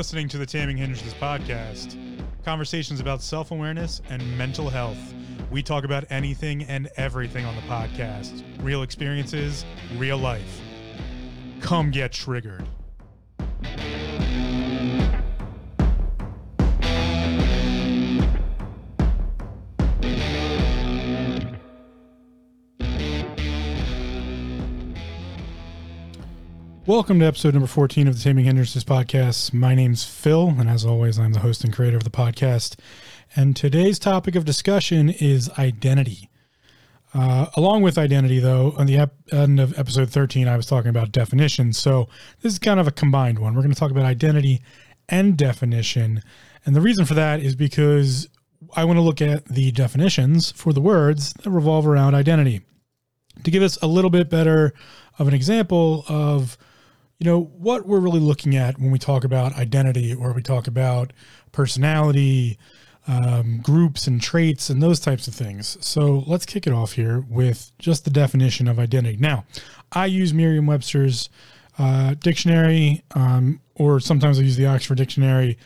listening to the Taming Hindrances podcast, conversations about self awareness and mental health. We talk about anything and everything on the podcast real experiences, real life. Come get triggered. Welcome to episode number 14 of the Taming Hindrances podcast. My name's Phil, and as always, I'm the host and creator of the podcast. And today's topic of discussion is identity. Uh, along with identity, though, on the ep- end of episode 13, I was talking about definitions. So this is kind of a combined one. We're going to talk about identity and definition. And the reason for that is because I want to look at the definitions for the words that revolve around identity to give us a little bit better of an example of you know, what we're really looking at when we talk about identity or we talk about personality, um, groups and traits and those types of things. So let's kick it off here with just the definition of identity. Now, I use Merriam Webster's uh, dictionary, um, or sometimes I use the Oxford Dictionary.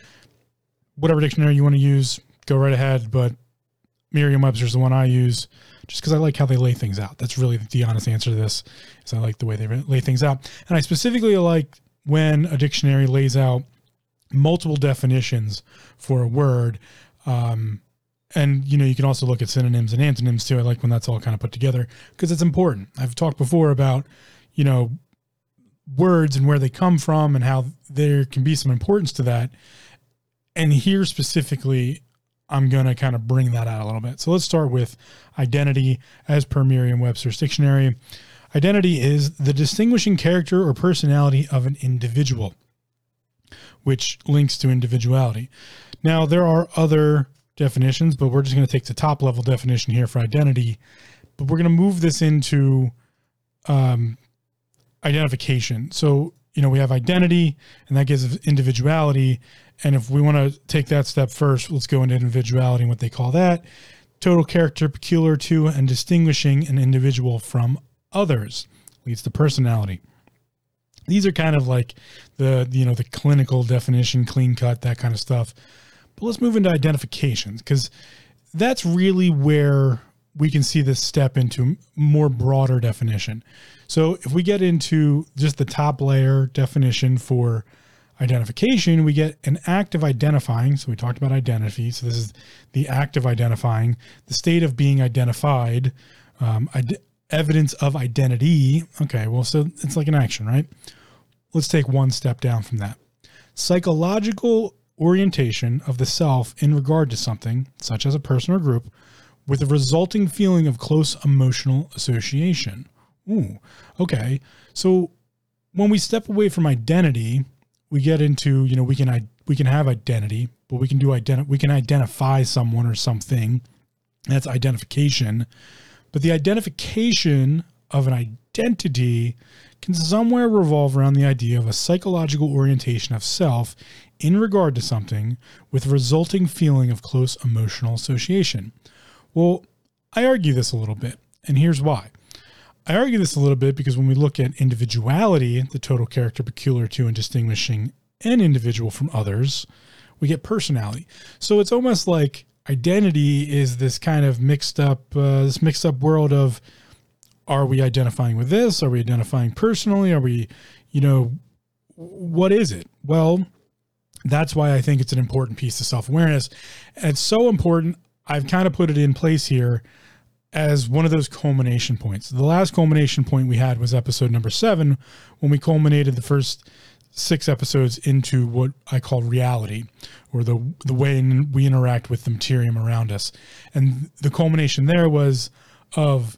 Whatever dictionary you want to use, go right ahead. But Merriam Webster's the one I use just because I like how they lay things out. That's really the honest answer to this. Is I like the way they lay things out, and I specifically like when a dictionary lays out multiple definitions for a word. Um, and you know you can also look at synonyms and antonyms too. I like when that's all kind of put together because it's important. I've talked before about you know words and where they come from and how there can be some importance to that. And here specifically, I'm going to kind of bring that out a little bit. So let's start with identity as per Merriam Webster's dictionary. Identity is the distinguishing character or personality of an individual, which links to individuality. Now, there are other definitions, but we're just going to take the top level definition here for identity. But we're going to move this into um, identification. So, you know, we have identity, and that gives individuality. And if we want to take that step first, let's go into individuality and what they call that total character peculiar to and distinguishing an individual from others leads to personality. These are kind of like the you know the clinical definition, clean cut, that kind of stuff. But let's move into identifications because that's really where we can see this step into more broader definition. So if we get into just the top layer definition for identification, we get an act of identifying. So we talked about identity. So this is the act of identifying, the state of being identified, um, id- evidence of identity. Okay, well, so it's like an action, right? Let's take one step down from that. Psychological orientation of the self in regard to something, such as a person or group, with a resulting feeling of close emotional association. Ooh, okay. So when we step away from identity, we get into you know we can we can have identity, but we can do identi- we can identify someone or something. That's identification, but the identification of an identity can somewhere revolve around the idea of a psychological orientation of self in regard to something with resulting feeling of close emotional association. Well, I argue this a little bit, and here's why. I argue this a little bit because when we look at individuality, the total character peculiar to and distinguishing an individual from others, we get personality. So it's almost like identity is this kind of mixed up, uh, this mixed up world of are we identifying with this? Are we identifying personally? Are we, you know, what is it? Well, that's why I think it's an important piece of self awareness. It's so important. I've kind of put it in place here as one of those culmination points. The last culmination point we had was episode number seven, when we culminated the first six episodes into what I call reality, or the the way we interact with the materium around us. And the culmination there was of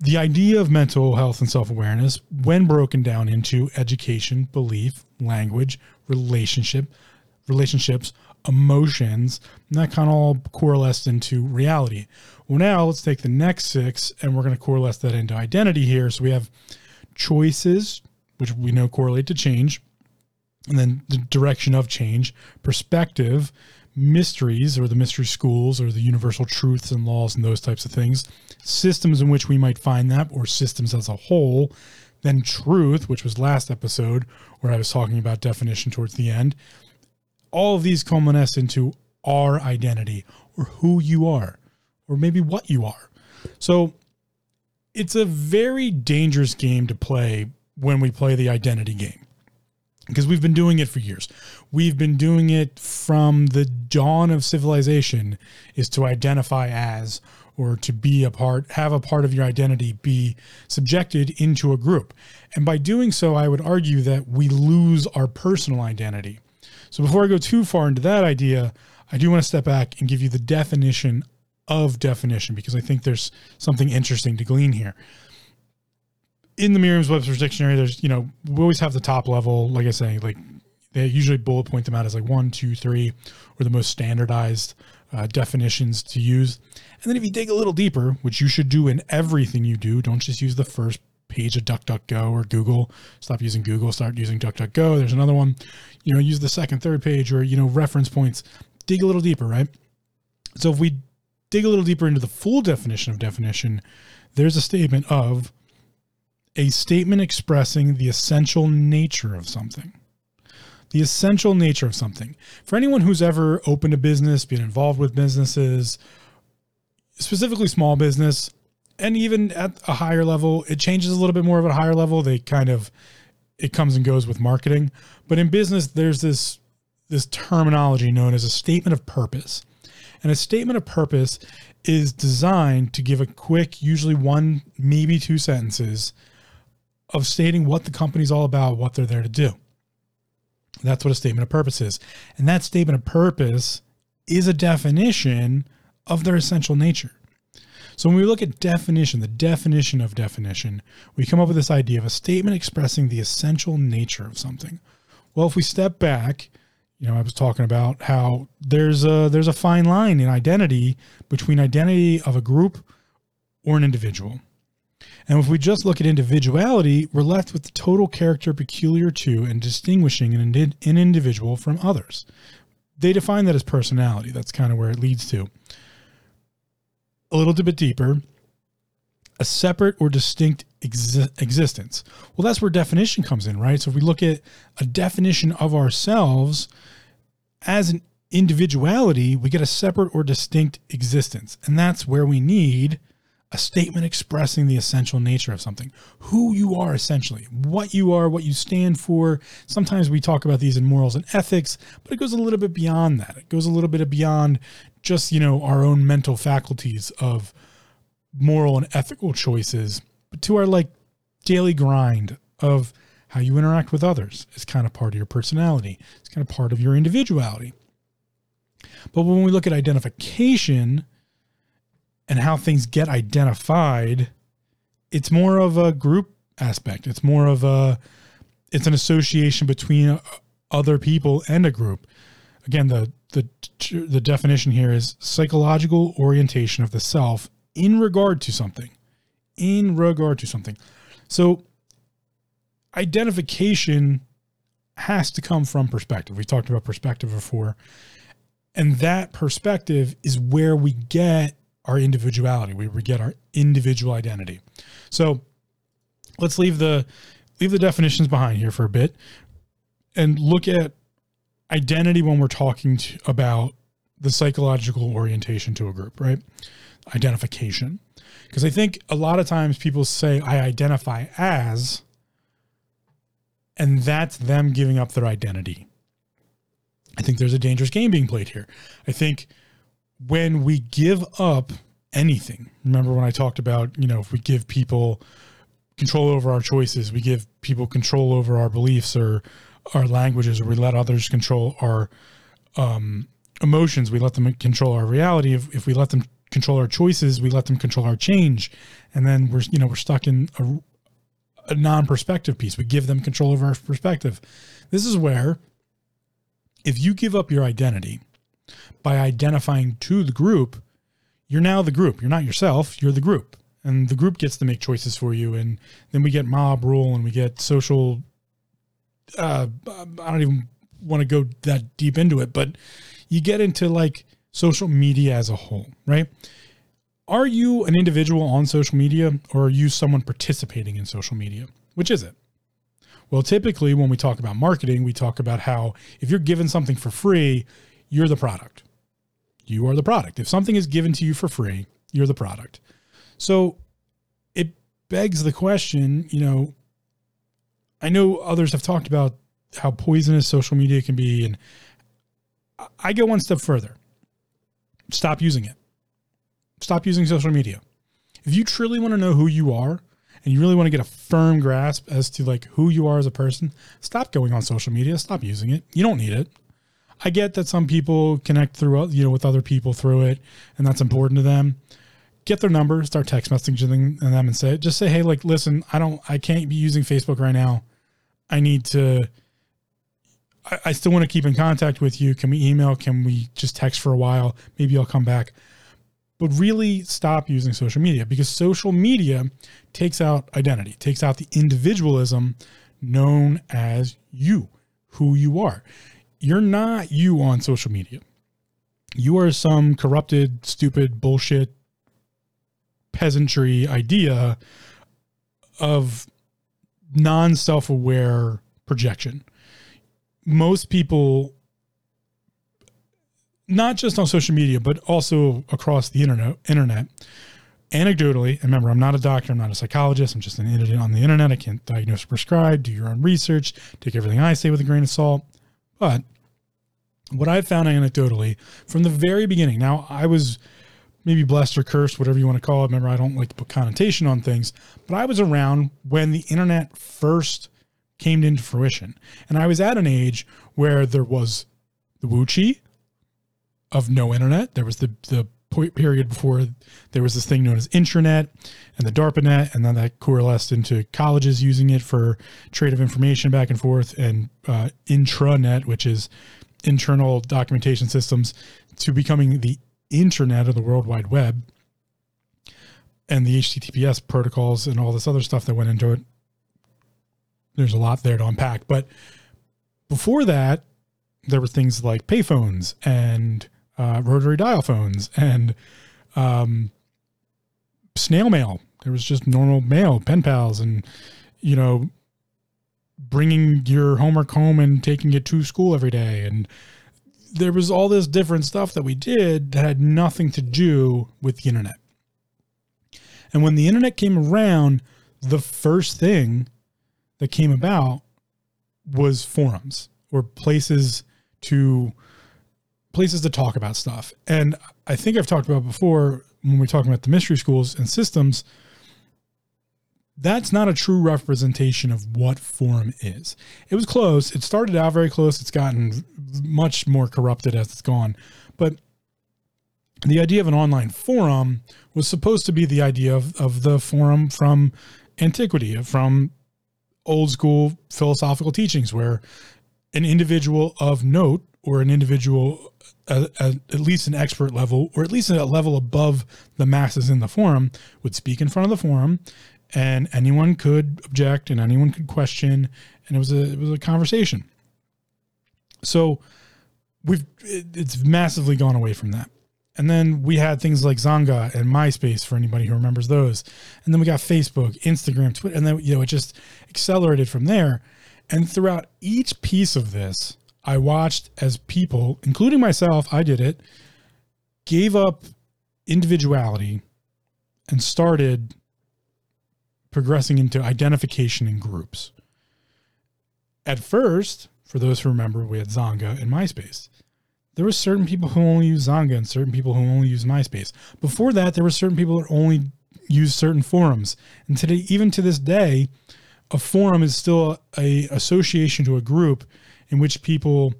the idea of mental health and self awareness, when broken down into education, belief, language, relationship, relationships, emotions, and that kind of all coalesced into reality. Well, now let's take the next six and we're going to coalesce that into identity here. So we have choices, which we know correlate to change, and then the direction of change, perspective, mysteries or the mystery schools or the universal truths and laws and those types of things, systems in which we might find that or systems as a whole, then truth, which was last episode where I was talking about definition towards the end, all of these culminate into our identity or who you are or maybe what you are. So it's a very dangerous game to play when we play the identity game because we've been doing it for years. We've been doing it from the dawn of civilization is to identify as or to be a part, have a part of your identity be subjected into a group. And by doing so, I would argue that we lose our personal identity. So before I go too far into that idea, I do want to step back and give you the definition of definition because I think there's something interesting to glean here. In the Merriam-Webster's dictionary, there's you know we always have the top level, like I say, like they usually bullet point them out as like one, two, three, or the most standardized uh, definitions to use. And then if you dig a little deeper, which you should do in everything you do, don't just use the first page of DuckDuckGo or Google. Stop using Google, start using DuckDuckGo. There's another one. You know, use the second, third page or, you know, reference points. Dig a little deeper, right? So if we dig a little deeper into the full definition of definition, there's a statement of a statement expressing the essential nature of something. The essential nature of something. For anyone who's ever opened a business, been involved with businesses, specifically small business, and even at a higher level, it changes a little bit more of a higher level. They kind of it comes and goes with marketing. But in business, there's this this terminology known as a statement of purpose. And a statement of purpose is designed to give a quick, usually one, maybe two sentences of stating what the company's all about, what they're there to do. That's what a statement of purpose is. And that statement of purpose is a definition of their essential nature. So when we look at definition, the definition of definition, we come up with this idea of a statement expressing the essential nature of something. Well, if we step back, you know, I was talking about how there's a there's a fine line in identity between identity of a group or an individual. And if we just look at individuality, we're left with the total character peculiar to and distinguishing an, an individual from others. They define that as personality. That's kind of where it leads to a little bit deeper, a separate or distinct exi- existence. Well, that's where definition comes in, right? So if we look at a definition of ourselves as an individuality, we get a separate or distinct existence. And that's where we need a statement expressing the essential nature of something, who you are essentially, what you are, what you stand for. Sometimes we talk about these in morals and ethics, but it goes a little bit beyond that. It goes a little bit beyond just, you know, our own mental faculties of moral and ethical choices, but to our like daily grind of how you interact with others. It's kind of part of your personality. It's kind of part of your individuality. But when we look at identification, and how things get identified, it's more of a group aspect. It's more of a it's an association between uh, other people and a group. Again, the the the definition here is psychological orientation of the self in regard to something. In regard to something. So identification has to come from perspective. We talked about perspective before. And that perspective is where we get our individuality. We, we get our individual identity. So let's leave the leave the definitions behind here for a bit and look at identity when we're talking to, about the psychological orientation to a group, right? Identification. Because I think a lot of times people say, I identify as, and that's them giving up their identity. I think there's a dangerous game being played here. I think when we give up anything, remember when I talked about, you know, if we give people control over our choices, we give people control over our beliefs or our languages, or we let others control our um, emotions, we let them control our reality. If, if we let them control our choices, we let them control our change. And then we're, you know, we're stuck in a, a non perspective piece. We give them control over our perspective. This is where, if you give up your identity, by identifying to the group, you're now the group. You're not yourself, you're the group. And the group gets to make choices for you. And then we get mob rule and we get social. Uh, I don't even want to go that deep into it, but you get into like social media as a whole, right? Are you an individual on social media or are you someone participating in social media? Which is it? Well, typically when we talk about marketing, we talk about how if you're given something for free, you're the product. You are the product. If something is given to you for free, you're the product. So it begs the question, you know, I know others have talked about how poisonous social media can be and I go one step further. Stop using it. Stop using social media. If you truly want to know who you are and you really want to get a firm grasp as to like who you are as a person, stop going on social media. Stop using it. You don't need it. I get that some people connect through uh, you know with other people through it and that's important to them. Get their number, start text messaging them and say just say hey like listen, I don't I can't be using Facebook right now. I need to I, I still want to keep in contact with you. Can we email? Can we just text for a while? Maybe I'll come back. But really stop using social media because social media takes out identity, takes out the individualism known as you, who you are. You're not you on social media. You are some corrupted, stupid, bullshit, peasantry idea of non self aware projection. Most people not just on social media but also across the internet internet. Anecdotally and remember i'm not a doctor i'm not a psychologist i'm just an idiot on the internet. I can't diagnose or prescribe do your own research take everything i say with a grain of salt. But what i've found anecdotally from the very beginning now i was maybe blessed or cursed whatever you want to call it remember i don't like to put connotation on things but i was around when the internet first came into fruition. And I was at an age where there was the Wuchi of no internet. There was the the period before there was this thing known as intranet and the DARPANET, and then that coalesced into colleges using it for trade of information back and forth, and uh, intranet, which is internal documentation systems, to becoming the internet of the World Wide Web, and the HTTPS protocols and all this other stuff that went into it there's a lot there to unpack. But before that, there were things like payphones and uh, rotary dial phones and um, snail mail. There was just normal mail, pen pals, and you know, bringing your homework home and taking it to school every day. And there was all this different stuff that we did that had nothing to do with the internet. And when the internet came around, the first thing that came about was forums or places to places to talk about stuff. And I think I've talked about before when we're talking about the mystery schools and systems, that's not a true representation of what forum is. It was close. It started out very close. It's gotten much more corrupted as it's gone. But the idea of an online forum was supposed to be the idea of, of the forum from antiquity, from old school philosophical teachings where an individual of note or an individual at least an expert level or at least a level above the masses in the forum would speak in front of the forum and anyone could object and anyone could question and it was a it was a conversation so we've it, it's massively gone away from that and then we had things like Xanga and MySpace for anybody who remembers those. And then we got Facebook, Instagram, Twitter, and then you know it just accelerated from there. And throughout each piece of this, I watched as people, including myself, I did it, gave up individuality and started progressing into identification in groups. At first, for those who remember, we had Xanga and MySpace there were certain people who only use Xanga and certain people who only use MySpace. Before that, there were certain people that only use certain forums. And today, even to this day, a forum is still a association to a group in which people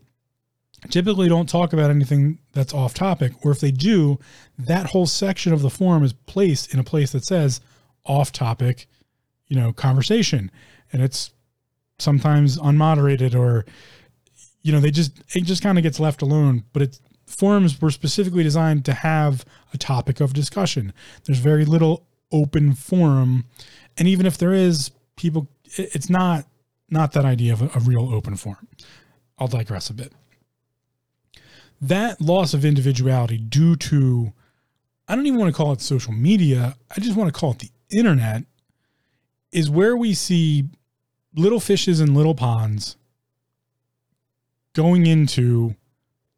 typically don't talk about anything that's off topic, or if they do, that whole section of the forum is placed in a place that says off topic, you know, conversation. And it's sometimes unmoderated or you know, they just it just kind of gets left alone. But it's forums were specifically designed to have a topic of discussion. There's very little open forum, and even if there is, people, it's not not that idea of a, a real open forum. I'll digress a bit. That loss of individuality due to, I don't even want to call it social media. I just want to call it the internet, is where we see little fishes in little ponds going into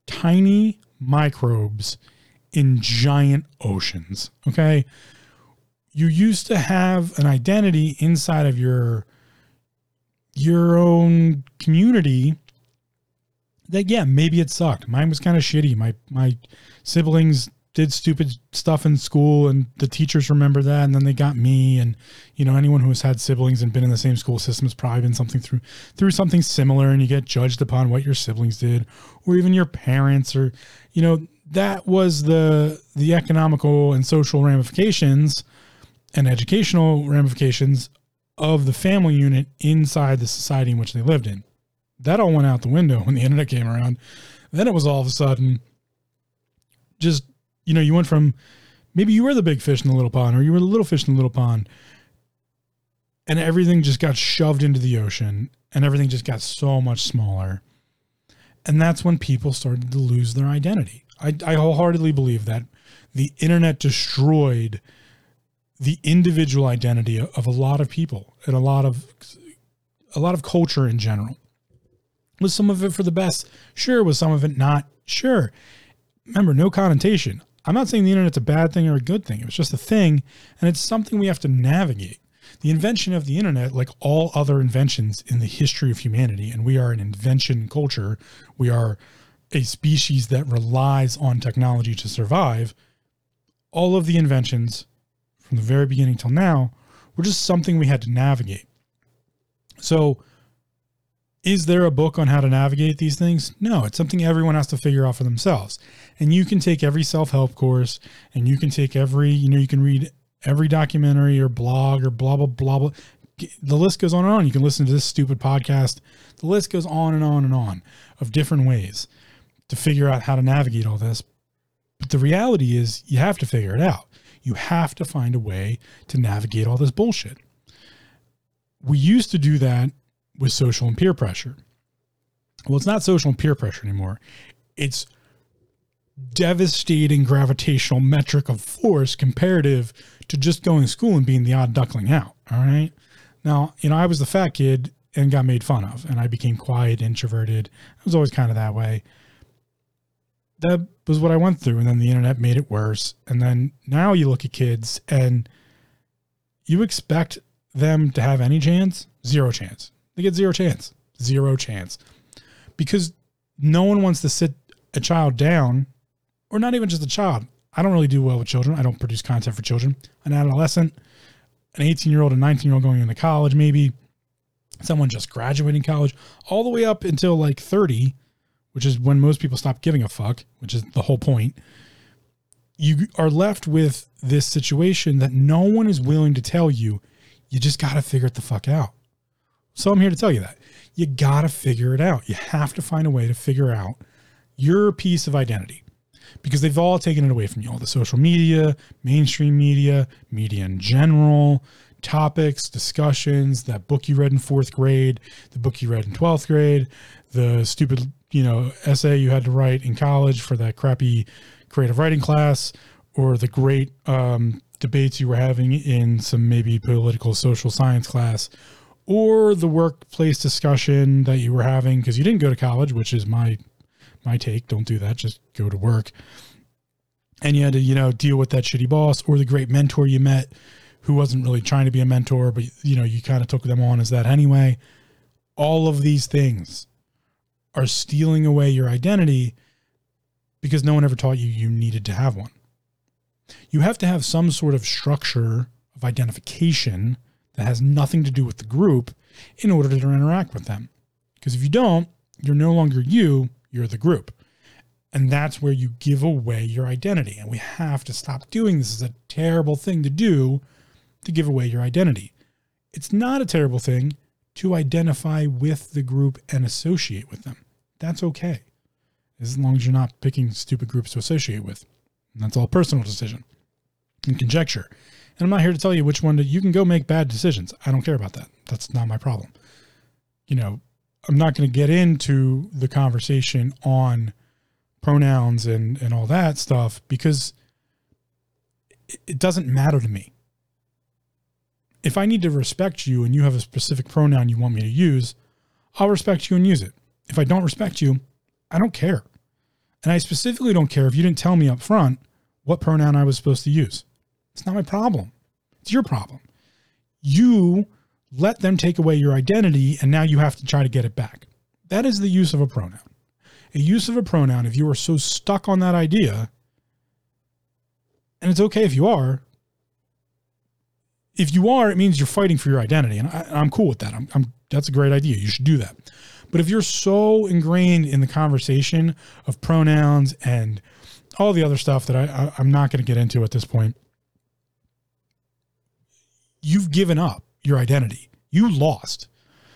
tiny microbes in giant oceans. Okay. You used to have an identity inside of your your own community that yeah, maybe it sucked. Mine was kind of shitty. My my siblings did stupid stuff in school and the teachers remember that and then they got me and you know anyone who has had siblings and been in the same school system has probably been something through through something similar and you get judged upon what your siblings did or even your parents or you know that was the the economical and social ramifications and educational ramifications of the family unit inside the society in which they lived in. That all went out the window when the internet came around. Then it was all of a sudden just you know, you went from maybe you were the big fish in the little pond or you were the little fish in the little pond and everything just got shoved into the ocean and everything just got so much smaller. And that's when people started to lose their identity. I, I wholeheartedly believe that the internet destroyed the individual identity of a lot of people and a lot of a lot of culture in general. Was some of it for the best? Sure. Was some of it not? Sure. Remember, no connotation. I'm not saying the internet's a bad thing or a good thing. It was just a thing, and it's something we have to navigate. The invention of the internet, like all other inventions in the history of humanity, and we are an invention culture, we are a species that relies on technology to survive. All of the inventions from the very beginning till now were just something we had to navigate. So, is there a book on how to navigate these things? No, it's something everyone has to figure out for themselves. And you can take every self help course and you can take every, you know, you can read every documentary or blog or blah, blah, blah, blah. The list goes on and on. You can listen to this stupid podcast. The list goes on and on and on of different ways to figure out how to navigate all this. But the reality is, you have to figure it out. You have to find a way to navigate all this bullshit. We used to do that with social and peer pressure. Well, it's not social and peer pressure anymore. It's devastating gravitational metric of force comparative to just going to school and being the odd duckling out. All right. Now, you know, I was the fat kid and got made fun of, and I became quiet, introverted. I was always kind of that way. That was what I went through. And then the internet made it worse. And then now you look at kids and you expect them to have any chance? Zero chance. They get zero chance. Zero chance. Because no one wants to sit a child down, or not even just a child. I don't really do well with children. I don't produce content for children. An adolescent, an 18 year old, a 19 year old going into college, maybe someone just graduating college, all the way up until like 30, which is when most people stop giving a fuck, which is the whole point. You are left with this situation that no one is willing to tell you. You just got to figure it the fuck out. So I'm here to tell you that. You got to figure it out. You have to find a way to figure out your piece of identity because they've all taken it away from you. All the social media, mainstream media, media in general, topics, discussions, that book you read in fourth grade, the book you read in 12th grade, the stupid, you know, essay you had to write in college for that crappy creative writing class, or the great um, debates you were having in some maybe political social science class, or the workplace discussion that you were having because you didn't go to college, which is my my take. Don't do that. Just go to work. And you had to, you know, deal with that shitty boss or the great mentor you met who wasn't really trying to be a mentor, but you know, you kind of took them on as that anyway. All of these things are stealing away your identity because no one ever taught you you needed to have one. You have to have some sort of structure of identification that has nothing to do with the group in order to interact with them. Because if you don't, you're no longer you, you're the group. And that's where you give away your identity. And we have to stop doing this. It's a terrible thing to do to give away your identity. It's not a terrible thing to identify with the group and associate with them. That's okay. As long as you're not picking stupid groups to associate with. And that's all personal decision and conjecture. And I'm not here to tell you which one to, you can go make bad decisions. I don't care about that. That's not my problem. You know, I'm not going to get into the conversation on pronouns and, and all that stuff because it, it doesn't matter to me. if I need to respect you and you have a specific pronoun you want me to use, I'll respect you and use it. If I don't respect you, I don't care. And I specifically don't care if you didn't tell me up front what pronoun I was supposed to use. It's not my problem. It's your problem. You let them take away your identity and now you have to try to get it back. That is the use of a pronoun. A use of a pronoun, if you are so stuck on that idea, and it's okay if you are, if you are, it means you're fighting for your identity. And I, am cool with that. I'm, I'm, that's a great idea. You should do that. But if you're so ingrained in the conversation of pronouns and all the other stuff that I, I I'm not going to get into at this point, you've given up your identity. You lost.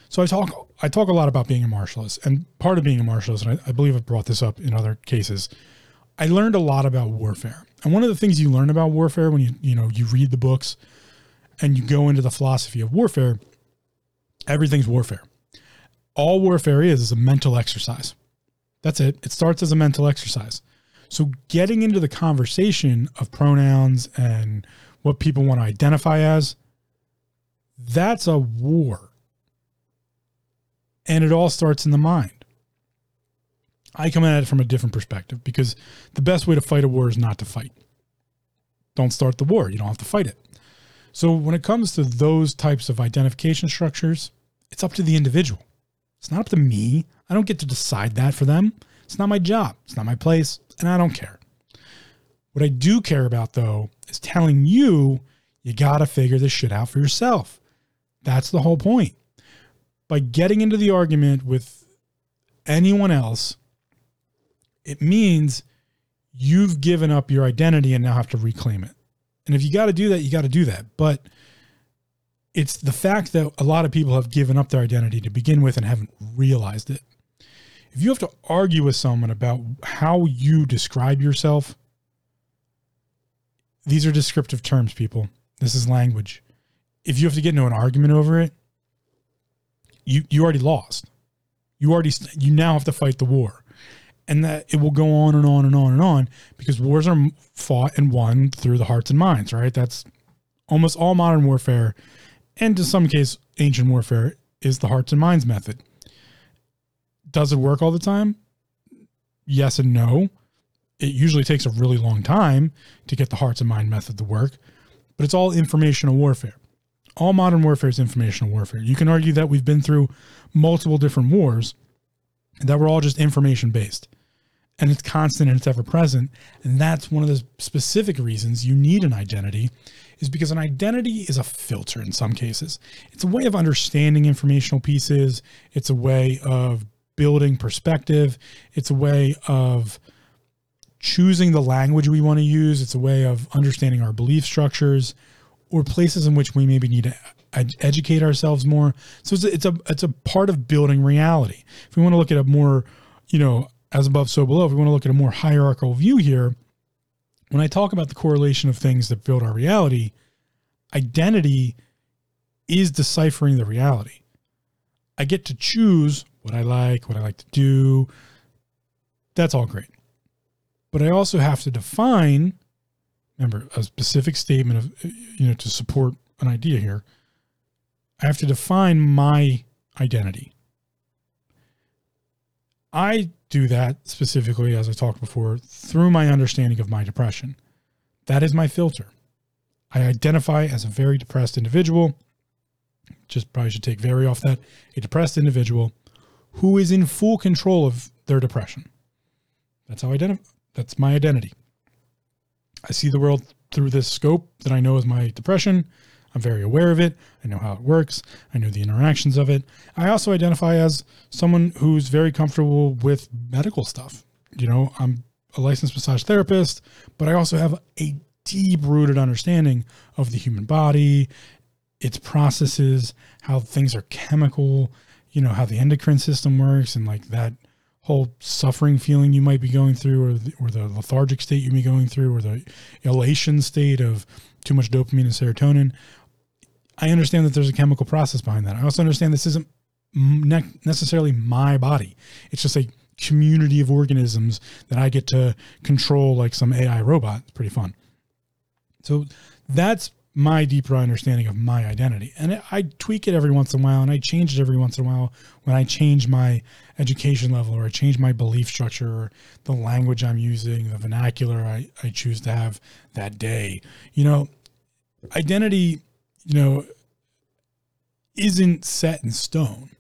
So I talk I talk a lot about being a martialist, and part of being a martialist, and I, I believe I've brought this up in other cases. I learned a lot about warfare, and one of the things you learn about warfare when you you know you read the books and you go into the philosophy of warfare, everything's warfare. All warfare is is a mental exercise. That's it. It starts as a mental exercise. So getting into the conversation of pronouns and what people want to identify as, that's a war. And it all starts in the mind. I come at it from a different perspective because the best way to fight a war is not to fight. Don't start the war. You don't have to fight it. So when it comes to those types of identification structures, it's up to the individual. It's not up to me. I don't get to decide that for them. It's not my job. It's not my place, and I don't care. What I do care about though is telling you you got to figure this shit out for yourself. That's the whole point. By getting into the argument with anyone else, it means you've given up your identity and now have to reclaim it. And if you got to do that, you got to do that. But it's the fact that a lot of people have given up their identity to begin with and haven't realized it. If you have to argue with someone about how you describe yourself, these are descriptive terms, people. This is language. If you have to get into an argument over it, you you already lost. You already you now have to fight the war and that it will go on and on and on and on because wars are fought and won through the hearts and minds, right? That's almost all modern warfare, and to some case, ancient warfare is the hearts and minds method. Does it work all the time? Yes and no. It usually takes a really long time to get the hearts and mind method to work, but it's all informational warfare. All modern warfare is informational warfare. You can argue that we've been through multiple different wars that were all just information based and it's constant and it's ever present. And that's one of the specific reasons you need an identity is because an identity is a filter in some cases. It's a way of understanding informational pieces. It's a way of building perspective. It's a way of choosing the language we want to use. It's a way of understanding our belief structures or places in which we maybe need to ed- educate ourselves more. So it's a, it's a it's a part of building reality. If we want to look at a more, you know, as above, so below, if we want to look at a more hierarchical view here, when I talk about the correlation of things that build our reality, identity is deciphering the reality. I get to choose what I like, what I like to do. That's all great. But I also have to define, remember, a specific statement of, you know, to support an idea here. I have to define my identity. I do that specifically, as I talked before, through my understanding of my depression. That is my filter. I identify as a very depressed individual. Just probably should take very off that. A depressed individual who is in full control of their depression. That's how I identify. That's my identity. I see the world through this scope that I know is my depression. I'm very aware of it. I know how it works. I know the interactions of it. I also identify as someone who's very comfortable with medical stuff. You know, I'm a licensed massage therapist, but I also have a deep rooted understanding of the human body, its processes, how things are chemical, you know, how the endocrine system works, and like that whole suffering feeling you might be going through, or the, or the lethargic state you may be going through, or the elation state of too much dopamine and serotonin. I understand that there's a chemical process behind that. I also understand this isn't ne- necessarily my body. It's just a community of organisms that I get to control like some AI robot. It's pretty fun. So that's my deeper understanding of my identity. And I tweak it every once in a while and I change it every once in a while when I change my education level or I change my belief structure or the language I'm using, the vernacular I, I choose to have that day. You know, identity, you know, isn't set in stone.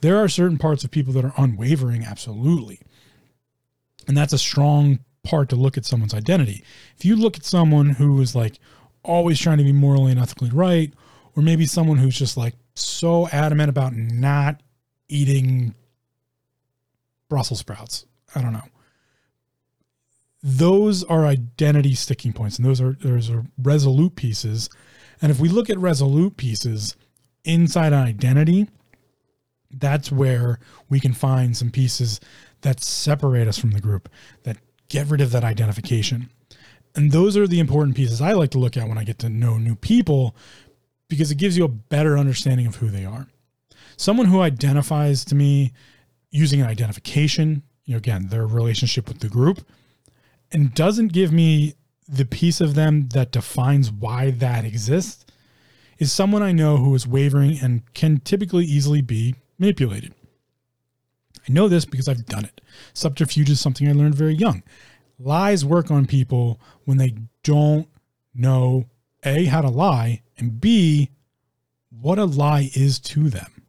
There are certain parts of people that are unwavering, absolutely. And that's a strong part to look at someone's identity. If you look at someone who is like always trying to be morally and ethically right, or maybe someone who's just like so adamant about not eating Brussels sprouts, I don't know. Those are identity sticking points, and those are those are resolute pieces. And if we look at resolute pieces inside an identity, that's where we can find some pieces that separate us from the group, that get rid of that identification. And those are the important pieces I like to look at when I get to know new people because it gives you a better understanding of who they are. Someone who identifies to me using an identification, you know, again, their relationship with the group, and doesn't give me the piece of them that defines why that exists, is someone I know who is wavering and can typically easily be manipulated. I know this because I've done it. Subterfuge is something I learned very young. Lies work on people when they don't know A, how to lie, and B, what a lie is to them.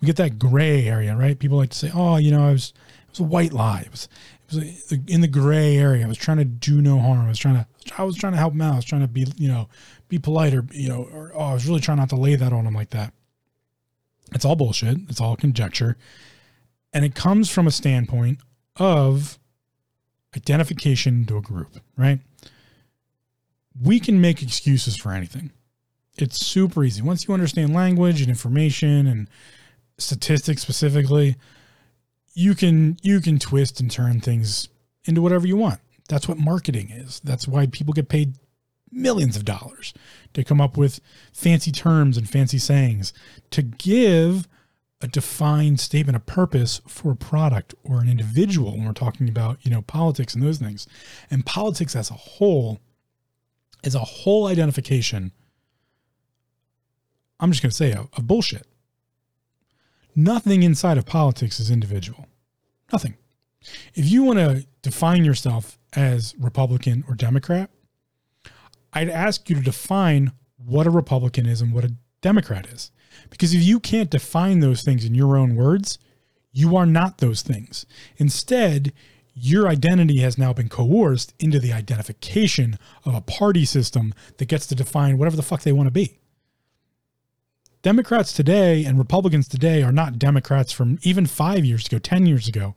We get that gray area, right? People like to say, oh, you know, I was, it was a white lie. It was, it was in the gray area. I was trying to do no harm. I was trying to, I was trying to help them out. I was trying to be, you know, be polite or, you know, or, oh, I was really trying not to lay that on them like that. It's all bullshit. It's all conjecture. And it comes from a standpoint of identification to a group, right? We can make excuses for anything. It's super easy. Once you understand language and information and statistics specifically, you can you can twist and turn things into whatever you want. That's what marketing is. That's why people get paid millions of dollars to come up with fancy terms and fancy sayings to give a defined statement of purpose for a product or an individual when we're talking about, you know, politics and those things. And politics as a whole is a whole identification. I'm just going to say a, a bullshit. Nothing inside of politics is individual. Nothing. If you want to define yourself as Republican or Democrat, I'd ask you to define what a Republican is and what a Democrat is. Because if you can't define those things in your own words, you are not those things. Instead, your identity has now been coerced into the identification of a party system that gets to define whatever the fuck they want to be. Democrats today and Republicans today are not Democrats from even five years ago, 10 years ago.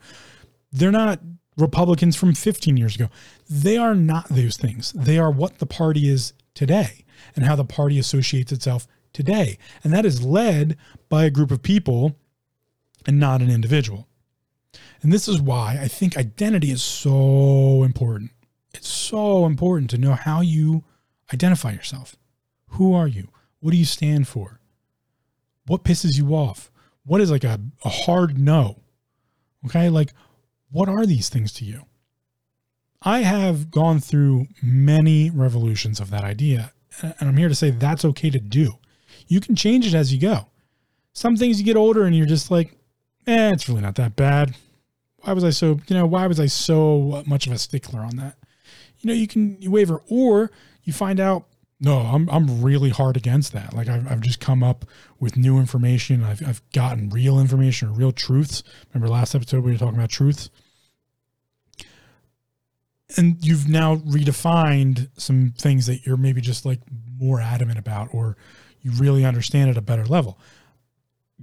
They're not Republicans from 15 years ago. They are not those things. They are what the party is today and how the party associates itself today. And that is led by a group of people and not an individual. And this is why I think identity is so important. It's so important to know how you identify yourself. Who are you? What do you stand for? What pisses you off? What is like a, a hard no? Okay. Like, what are these things to you? I have gone through many revolutions of that idea. And I'm here to say that's okay to do you can change it as you go. Some things you get older and you're just like, eh, it's really not that bad. Why was I so, you know, why was I so much of a stickler on that? You know, you can you waver or you find out, no, I'm, I'm really hard against that. Like I've, I've just come up with new information. I've, I've gotten real information or real truths. Remember last episode we were talking about truths? and you've now redefined some things that you're maybe just like more adamant about or you really understand at a better level.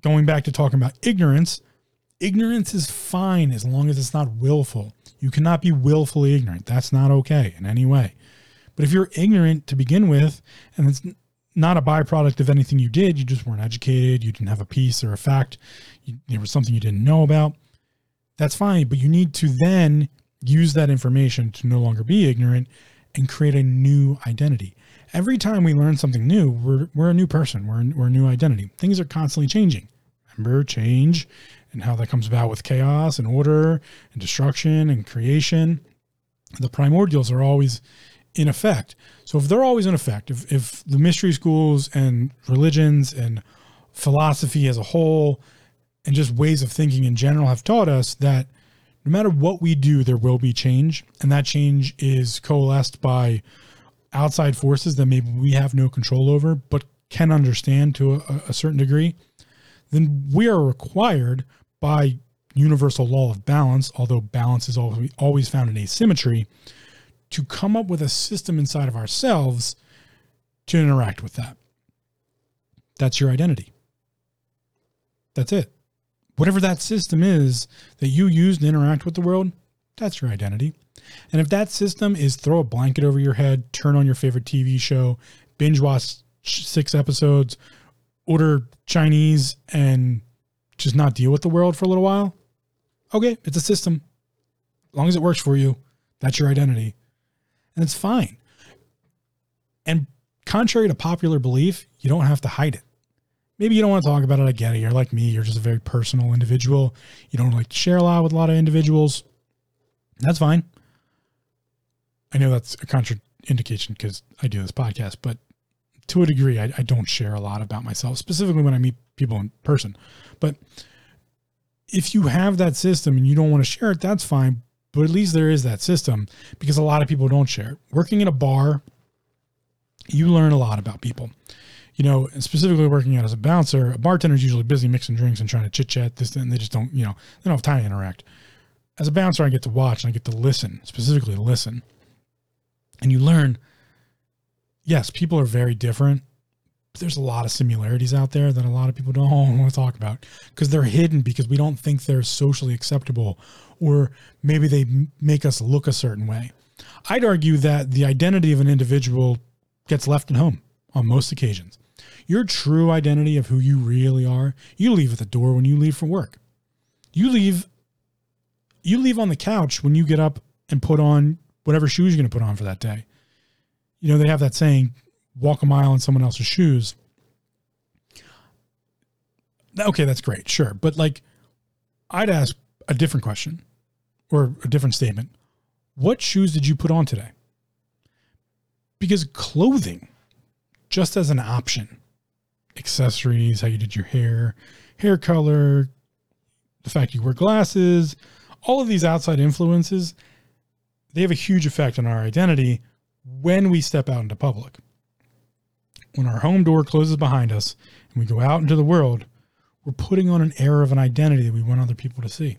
Going back to talking about ignorance, ignorance is fine as long as it's not willful. You cannot be willfully ignorant. That's not okay in any way. But if you're ignorant to begin with, and it's not a byproduct of anything you did, you just weren't educated, you didn't have a piece or a fact, you, there was something you didn't know about, that's fine. But you need to then use that information to no longer be ignorant and create a new identity every time we learn something new, we're, we're a new person, we're, we're a new identity. Things are constantly changing. Remember, change and how that comes about with chaos and order and destruction and creation. The primordials are always in effect. So if they're always in effect, if, if the mystery schools and religions and philosophy as a whole and just ways of thinking in general have taught us that no matter what we do, there will be change. And that change is coalesced by outside forces that maybe we have no control over, but can understand to a, a certain degree. Then we are required by universal law of balance, although balance is always, always found in asymmetry, to come up with a system inside of ourselves to interact with that. That's your identity. That's it. Whatever that system is that you use to interact with the world, that's your identity. And if that system is throw a blanket over your head, turn on your favorite TV show, binge watch six episodes, order Chinese, and just not deal with the world for a little while, okay, it's a system. As long as it works for you, that's your identity. And it's fine. And contrary to popular belief, you don't have to hide it. Maybe you don't want to talk about it. I get it. You're like me. You're just a very personal individual. You don't like to share a lot with a lot of individuals. That's fine. I know that's a contraindication because I do this podcast, but to a degree, I, I don't share a lot about myself, specifically when I meet people in person. But if you have that system and you don't want to share it, that's fine. But at least there is that system because a lot of people don't share. Working in a bar, you learn a lot about people. You know, specifically working out as a bouncer, a bartender is usually busy mixing drinks and trying to chit chat this and they just don't, you know, they don't have time to interact. As a bouncer, I get to watch and I get to listen, specifically listen. And you learn, yes, people are very different there's a lot of similarities out there that a lot of people don't want to talk about because they're hidden because we don't think they're socially acceptable or maybe they make us look a certain way. I'd argue that the identity of an individual gets left at home on most occasions. Your true identity of who you really are, you leave at the door when you leave for work. You leave you leave on the couch when you get up and put on whatever shoes you're going to put on for that day. You know, they have that saying, walk a mile in someone else's shoes. Okay, that's great, sure. But like, I'd ask a different question or a different statement. What shoes did you put on today? Because clothing, just as an option, accessories, how you did your hair, hair color, the fact you wear glasses, all of these outside influences, they have a huge effect on our identity when we step out into public when our home door closes behind us and we go out into the world, we're putting on an air of an identity that we want other people to see.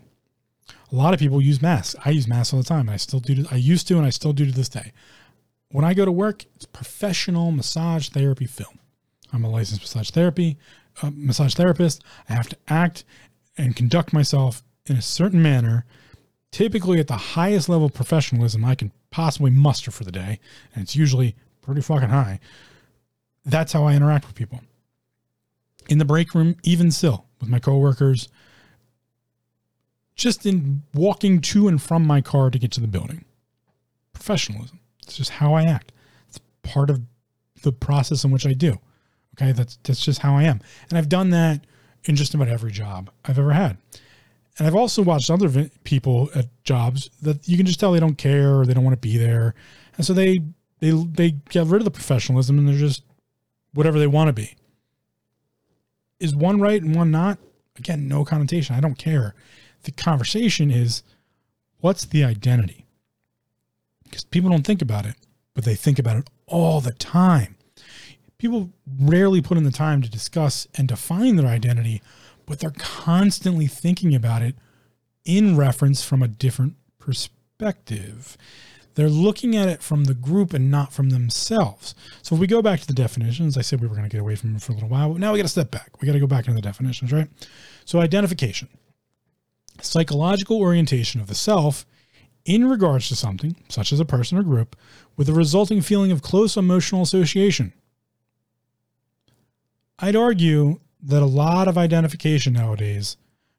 A lot of people use masks. I use masks all the time. I still do. I used to, and I still do to this day. When I go to work, it's professional massage therapy film. I'm a licensed massage therapy uh, massage therapist. I have to act and conduct myself in a certain manner, typically at the highest level of professionalism I can possibly muster for the day, and it's usually pretty fucking high that's how I interact with people. In the break room, even still, with my coworkers, just in walking to and from my car to get to the building. Professionalism. It's just how I act. It's part of the process in which I do. Okay, that's that's just how I am. And I've done that in just about every job I've ever had. And I've also watched other people at jobs that you can just tell they don't care or they don't want to be there. And so they they they get rid of the professionalism and they're just whatever they want to be. Is one right and one not? Again, no connotation. I don't care. The conversation is what's the identity? Because people don't think about it, but they think about it all the time. People rarely put in the time to discuss and define their identity, but they're constantly thinking about it in reference from a different perspective. They're looking at it from the group and not from themselves. So if we go back to the definitions, I said we were going to get away from them for a little while, but now we got to step back. We got to go back into the definitions, right? So identification, psychological orientation of the self in regards to something, such as a person or group, with a resulting feeling of close emotional association. I'd argue that a lot of identification nowadays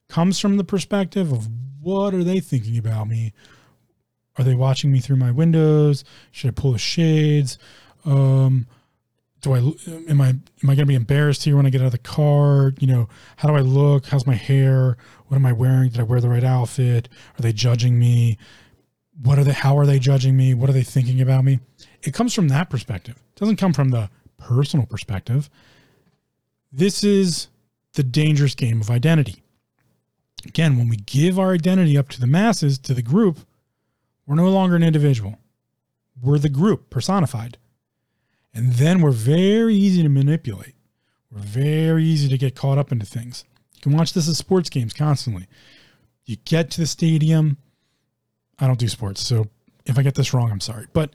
comes from the perspective of what are they thinking about me? Are they watching me through my windows? Should I pull the shades? Um, do I am I am I gonna be embarrassed here when I get out of the car? You know, how do I look? How's my hair? What am I wearing? Did I wear the right outfit? Are they judging me? what are they how are they judging me what are they thinking about me it comes from that perspective it doesn't come from the personal perspective this is the dangerous game of identity. Again when we give our identity up to the masses to the group we're no longer an individual. We're the group personified. And then we're very easy to manipulate. We're very easy to get caught up into things. You can watch this as sports games constantly. You get to the stadium. I don't do sports, so if I get this wrong, I'm sorry. But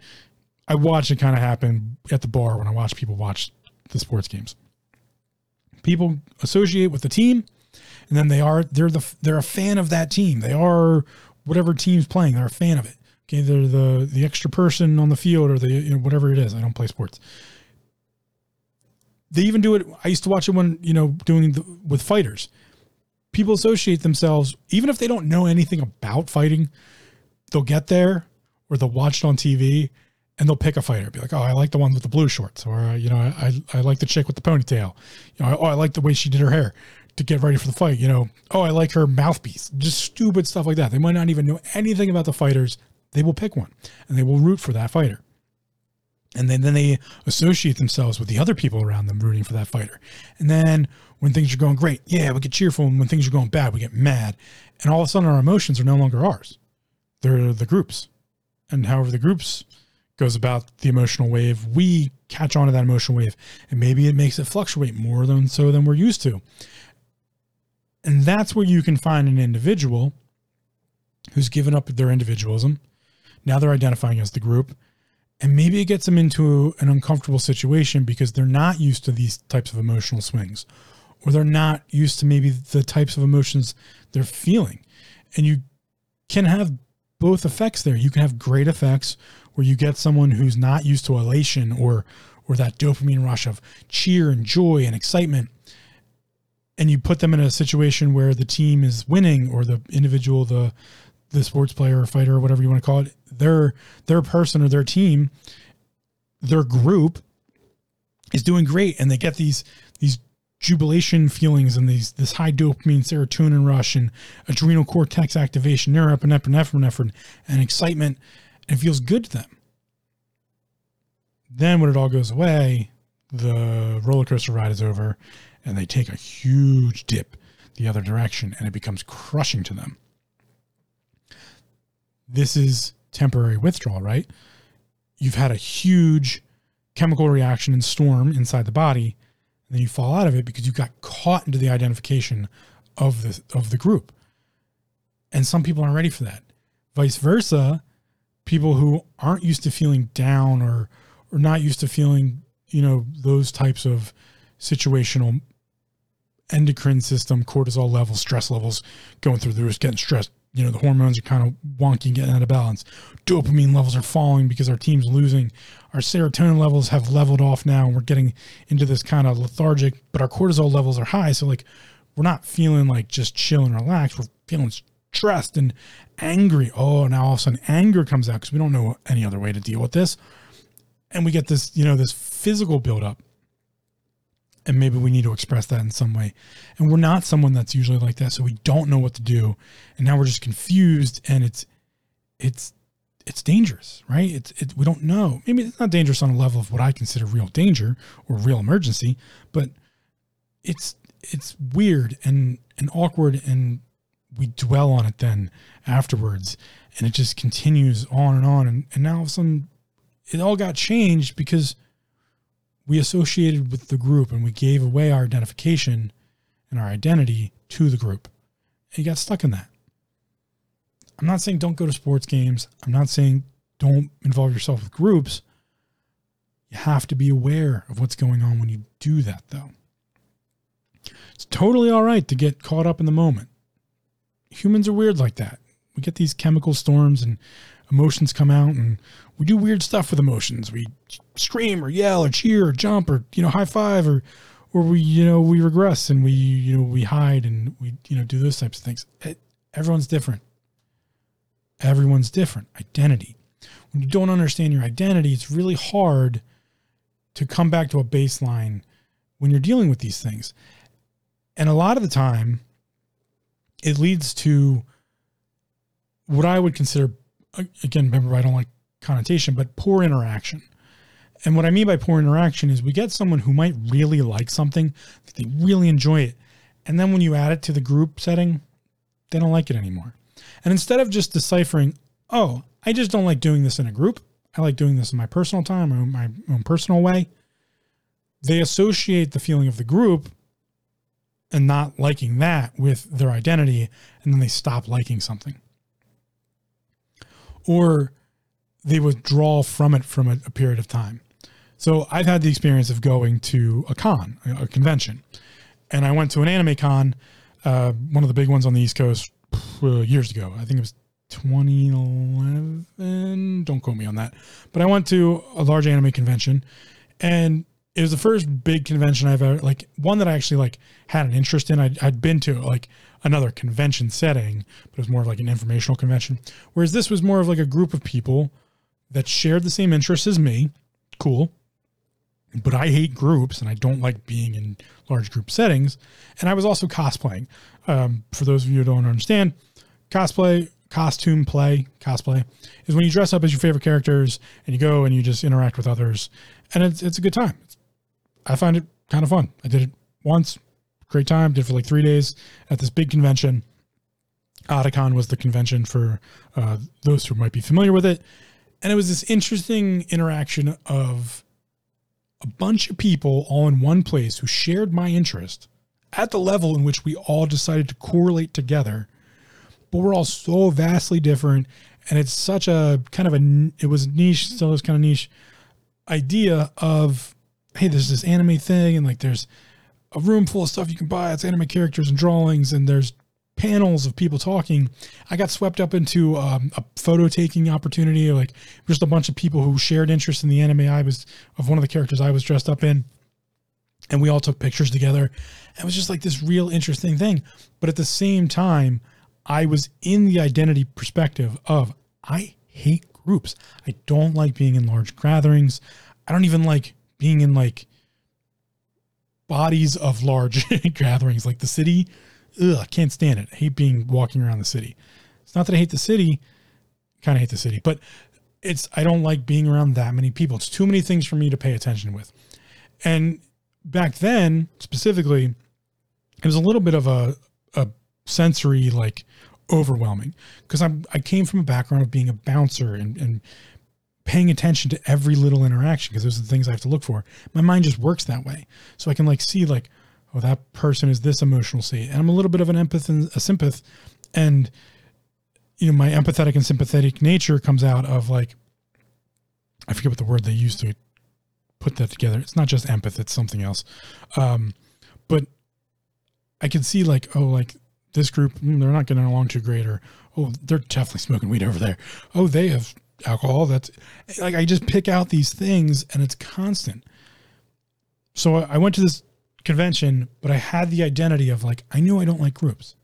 I watch it kind of happen at the bar when I watch people watch the sports games. People associate with the team, and then they are they're the they're a fan of that team. They are whatever team's playing. They're a fan of it. Okay, they're the the extra person on the field or the you know, whatever it is. I don't play sports. They even do it. I used to watch it when you know doing the, with fighters. People associate themselves even if they don't know anything about fighting they'll get there or they'll watch it on TV and they'll pick a fighter. Be like, oh, I like the one with the blue shorts, or you know, I I like the chick with the ponytail. You know, oh, I like the way she did her hair to get ready for the fight. You know, oh, I like her mouthpiece. Just stupid stuff like that. They might not even know anything about the fighters. They will pick one and they will root for that fighter. And then, then they associate themselves with the other people around them rooting for that fighter. And then when things are going great, yeah, we get cheerful. And when things are going bad, we get mad. And all of a sudden, our emotions are no longer ours they're the groups. And however the groups goes about the emotional wave, we catch on to that emotional wave. And maybe it makes it fluctuate more than so than we're used to. And that's where you can find an individual who's given up their individualism. Now they're identifying as the group. And maybe it gets them into an uncomfortable situation because they're not used to these types of emotional swings, or they're not used to maybe the types of emotions they're feeling. And you can have both effects there. You can have great effects where you get someone who's not used to elation or or that dopamine rush of cheer and joy and excitement and you put them in a situation where the team is winning or the individual the the sports player or fighter or whatever you want to call it their their person or their team their group is doing great and they get these these jubilation feelings and these this high dopamine serotonin rush and adrenal cortex activation norepinephrine and, and excitement and it feels good to them then when it all goes away the roller coaster ride is over and they take a huge dip the other direction and it becomes crushing to them this is temporary withdrawal right you've had a huge chemical reaction and storm inside the body and then you fall out of it because you got caught into the identification of the of the group. And some people aren't ready for that. Vice versa, people who aren't used to feeling down or or not used to feeling, you know, those types of situational endocrine system, cortisol levels, stress levels going through the roof, getting stressed, you know the hormones are kind of wonky getting out of balance. Dopamine levels are falling because our team's losing. Our serotonin levels have leveled off now. And we're getting into this kind of lethargic but our cortisol levels are high. So like we're not feeling like just chill and relaxed. We're feeling stressed and angry oh now all of a sudden anger comes out because we don't know any other way to deal with this and we get this you know this physical buildup and maybe we need to express that in some way. And we're not someone that's usually like that, so we don't know what to do, and now we're just confused, and it's it's it's dangerous, right? It's it, we don't know. Maybe it's not dangerous on a level of what I consider real danger or real emergency, but it's it's weird and and awkward, and we dwell on it then afterwards, and it just continues on and on, and and now all of a sudden it all got changed because we associated with the group and we gave away our identification and our identity to the group. And you got stuck in that. I'm not saying don't go to sports games. I'm not saying don't involve yourself with groups. You have to be aware of what's going on when you do that, though. It's totally all right to get caught up in the moment. Humans are weird like that. We get these chemical storms and emotions come out and we do weird stuff with emotions. We scream or yell or cheer or jump or you know high five or or we you know we regress and we you know we hide and we you know do those types of things. Everyone's different. Everyone's different. Identity. When you don't understand your identity, it's really hard to come back to a baseline when you're dealing with these things. And a lot of the time, it leads to what I would consider again, remember, I don't like connotation, but poor interaction. And what I mean by poor interaction is we get someone who might really like something, they really enjoy it. And then when you add it to the group setting, they don't like it anymore. And instead of just deciphering, oh, I just don't like doing this in a group, I like doing this in my personal time my own personal way, they associate the feeling of the group and not liking that with their identity, and then they stop liking something. Or they withdraw from it from a, a period of time. So I've had the experience of going to a con, a, a convention, and I went to an anime con, uh, one of the big ones on the East Coast, uh, years ago. I think it was 2011. Don't quote me on that, but I went to a large anime convention, and it was the first big convention I've ever like one that I actually like had an interest in. I'd, I'd been to like another convention setting, but it was more of like an informational convention. Whereas this was more of like a group of people that shared the same interests as me. Cool. But I hate groups and I don't like being in large group settings. And I was also cosplaying. Um, for those of you who don't understand, cosplay, costume play, cosplay is when you dress up as your favorite characters and you go and you just interact with others. And it's, it's a good time. I find it kind of fun. I did it once, great time. Did it for like three days at this big convention. Otakon was the convention for uh, those who might be familiar with it. And it was this interesting interaction of a bunch of people all in one place who shared my interest at the level in which we all decided to correlate together. But we're all so vastly different. And it's such a kind of a, it was niche, still is kind of niche idea of, hey, there's this anime thing and like there's a room full of stuff you can buy. It's anime characters and drawings, and there's panels of people talking. I got swept up into um, a photo taking opportunity, like just a bunch of people who shared interest in the anime I was of one of the characters I was dressed up in. And we all took pictures together. It was just like this real interesting thing. But at the same time, I was in the identity perspective of I hate groups. I don't like being in large gatherings. I don't even like being in like bodies of large gatherings like the city ugh, I can't stand it. I hate being walking around the city. It's not that I hate the city, kind of hate the city, but it's I don't like being around that many people. It's too many things for me to pay attention with. And back then, specifically, it was a little bit of a a sensory like overwhelming because I'm I came from a background of being a bouncer and, and paying attention to every little interaction because those are the things I have to look for. My mind just works that way. So I can like see like, oh, that person is this emotional state. And I'm a little bit of an empath and a sympath. And, you know, my empathetic and sympathetic nature comes out of like, I forget what the word they used to put that together. It's not just empath, it's something else. Um, but I can see like, oh, like this group, mm, they're not getting along too great, or oh, they're definitely smoking weed over there. Oh, they have alcohol. That's like I just pick out these things, and it's constant. So I went to this convention, but I had the identity of like, I knew I don't like groups.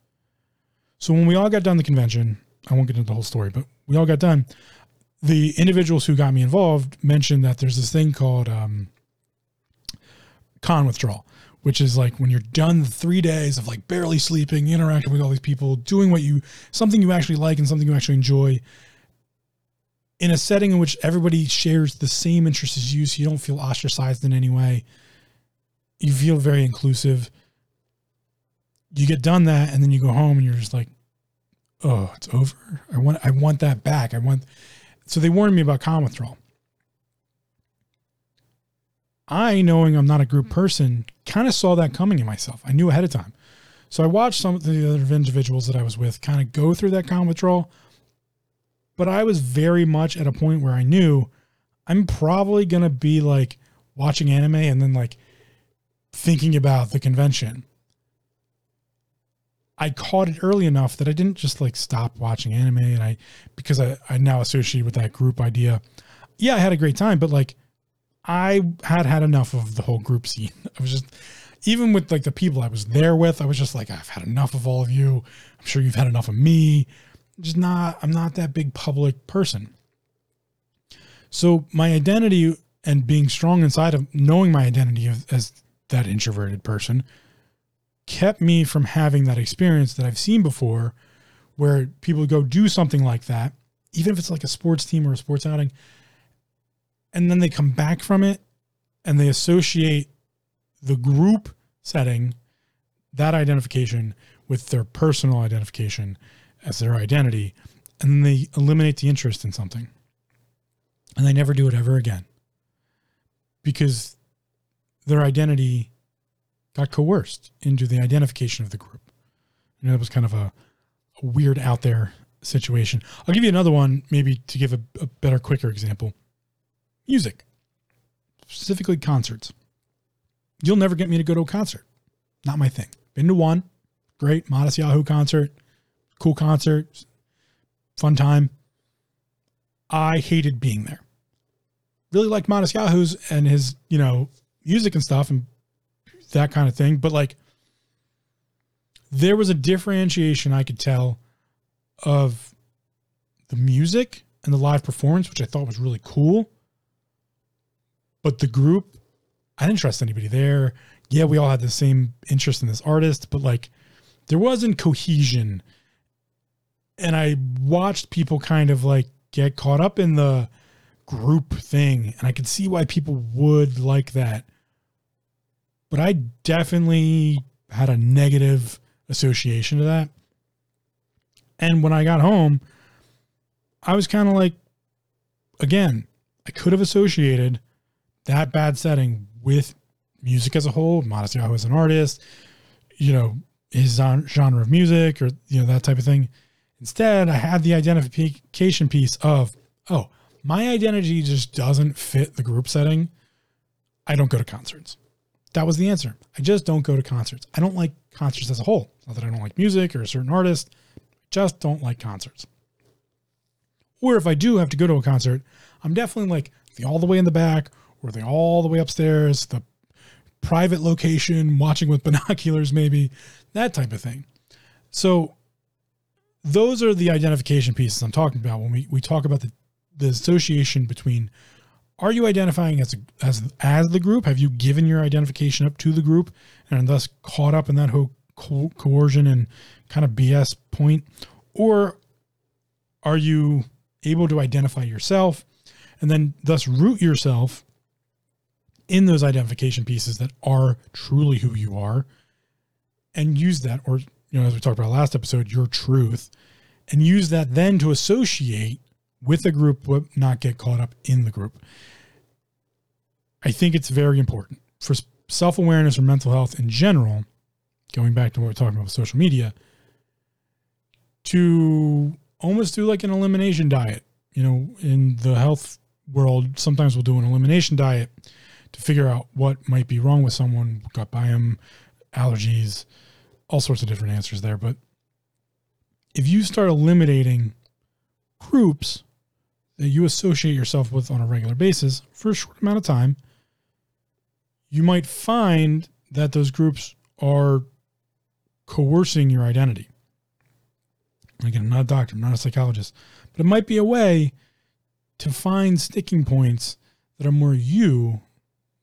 So when we all got done the convention, I won't get into the whole story, but we all got done. The individuals who got me involved mentioned that there's this thing called um, con withdrawal, which is like when you're done three days of like barely sleeping, interacting with all these people, doing what you, something you actually like and something you actually enjoy in a setting in which everybody shares the same interests as you, so you don't feel ostracized in any way you feel very inclusive. You get done that, and then you go home, and you're just like, "Oh, it's over. I want, I want that back. I want." So they warned me about con withdrawal. I, knowing I'm not a group mm-hmm. person, kind of saw that coming in myself. I knew ahead of time. So I watched some of the other individuals that I was with kind of go through that con withdrawal. But I was very much at a point where I knew I'm probably going to be like watching anime and then like thinking about the convention. I caught it early enough that I didn't just like stop watching anime and I because I, I now associate with that group idea. Yeah, I had a great time, but like I had had enough of the whole group scene. I was just even with like the people I was there with, I was just like, I've had enough of all of you. I'm sure you've had enough of me. Just not I'm not that big public person. So my identity and being strong inside of knowing my identity as that introverted person kept me from having that experience that I've seen before where people go do something like that even if it's like a sports team or a sports outing, and then they come back from it and they associate the group setting, that identification with their personal identification as their identity, and then they eliminate the interest in something. And they never do it ever again. Because their identity got coerced into the identification of the group. Know, it was kind of a, a weird out there situation. I'll give you another one, maybe to give a, a better, quicker example. Music, specifically concerts. You'll never get me to go to a concert. Not my thing. Been to one, great, Modest Yahoo concert, cool concert, fun time. I hated being there. Really liked Modest Yahoo's and his, you know, music and stuff and that kind of thing. But like, there was a differentiation I could tell of the music and the live performance, which I thought was really cool. But the group, I didn't trust anybody there. Yeah, we all had the same interest in this artist, but like there wasn't cohesion. And I watched people kind of like get caught up in the group thing. And I could see why people would like that. But I definitely had a negative association to that. And when I got home, I was kind of like, again, I could have associated that bad setting with music as a whole, Modest Yahoo as an artist, you know, his genre of music or, you know, that type of thing. Instead, I had the identification piece of, oh, my identity just doesn't fit the group setting. I don't go to concerts. That was the answer. I just don't go to concerts. I don't like concerts as a whole. Not that I don't like music or a certain artist I just don't like concerts. Or if I do have to go to a concert, I'm definitely like the all the way in the back or the all the way upstairs, the private location, watching with binoculars, maybe that type of thing. So those are the identification pieces I'm talking about when we, we talk about the, the association between are you identifying as a, as as the group? Have you given your identification up to the group and thus caught up in that whole co- coercion and kind of BS point? Or are you able to identify yourself and then thus root yourself in those identification pieces that are truly who you are and use that, or, you know, as we talked about last episode, your truth, and use that then to associate with a group, but not get caught up in the group. I think it's very important for self awareness or mental health in general going back to what we're talking about with social media, to almost do like an elimination diet. You know, in the health world, sometimes we'll do an elimination diet to figure out what might be wrong with someone, gut biome, allergies, all sorts of different answers there. But if you start eliminating groups that you associate yourself with on a regular basis for a short amount of time, you might find that those groups are coercing your identity. Again, I'm not a doctor, I'm not a psychologist, but it might be a way to find sticking points that are more you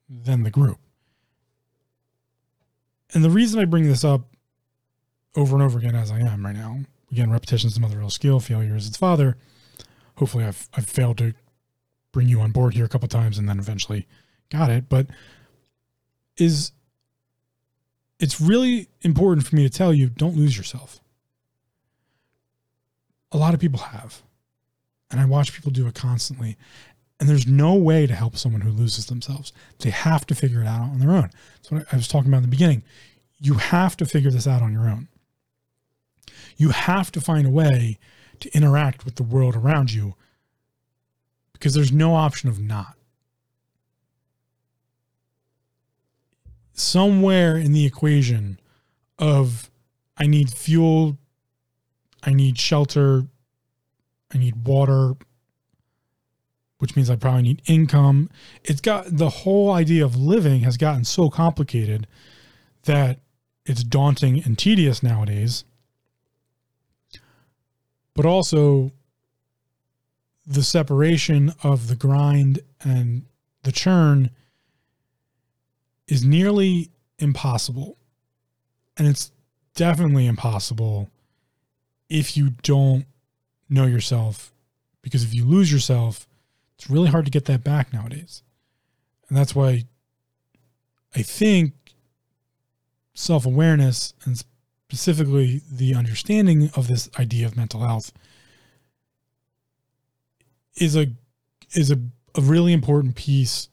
than the group. And the reason I bring this up over and over again, as I am right now, again, repetition is the mother of all skill, failure is its father. Hopefully, I've, I've failed to bring you on board here a couple times and then eventually got it, but is it's really important for me to tell you don't lose yourself. A lot of people have. And I watch people do it constantly. And there's no way to help someone who loses themselves. They have to figure it out on their own. So I was talking about in the beginning. You have to figure this out on your own. You have to find a way to interact with the world around you because there's no option of not. somewhere in the equation of I need fuel, I need shelter, I need water, which means I probably need income. It's got the whole idea of living has gotten so complicated that it's daunting and tedious nowadays. But also the separation of the grind and the churn is nearly impossible. And it's definitely impossible if you don't know yourself because if you lose yourself, it's really hard to get that back nowadays. And that's why I think self awareness and specifically the understanding of this idea of mental health is a is a, a really important piece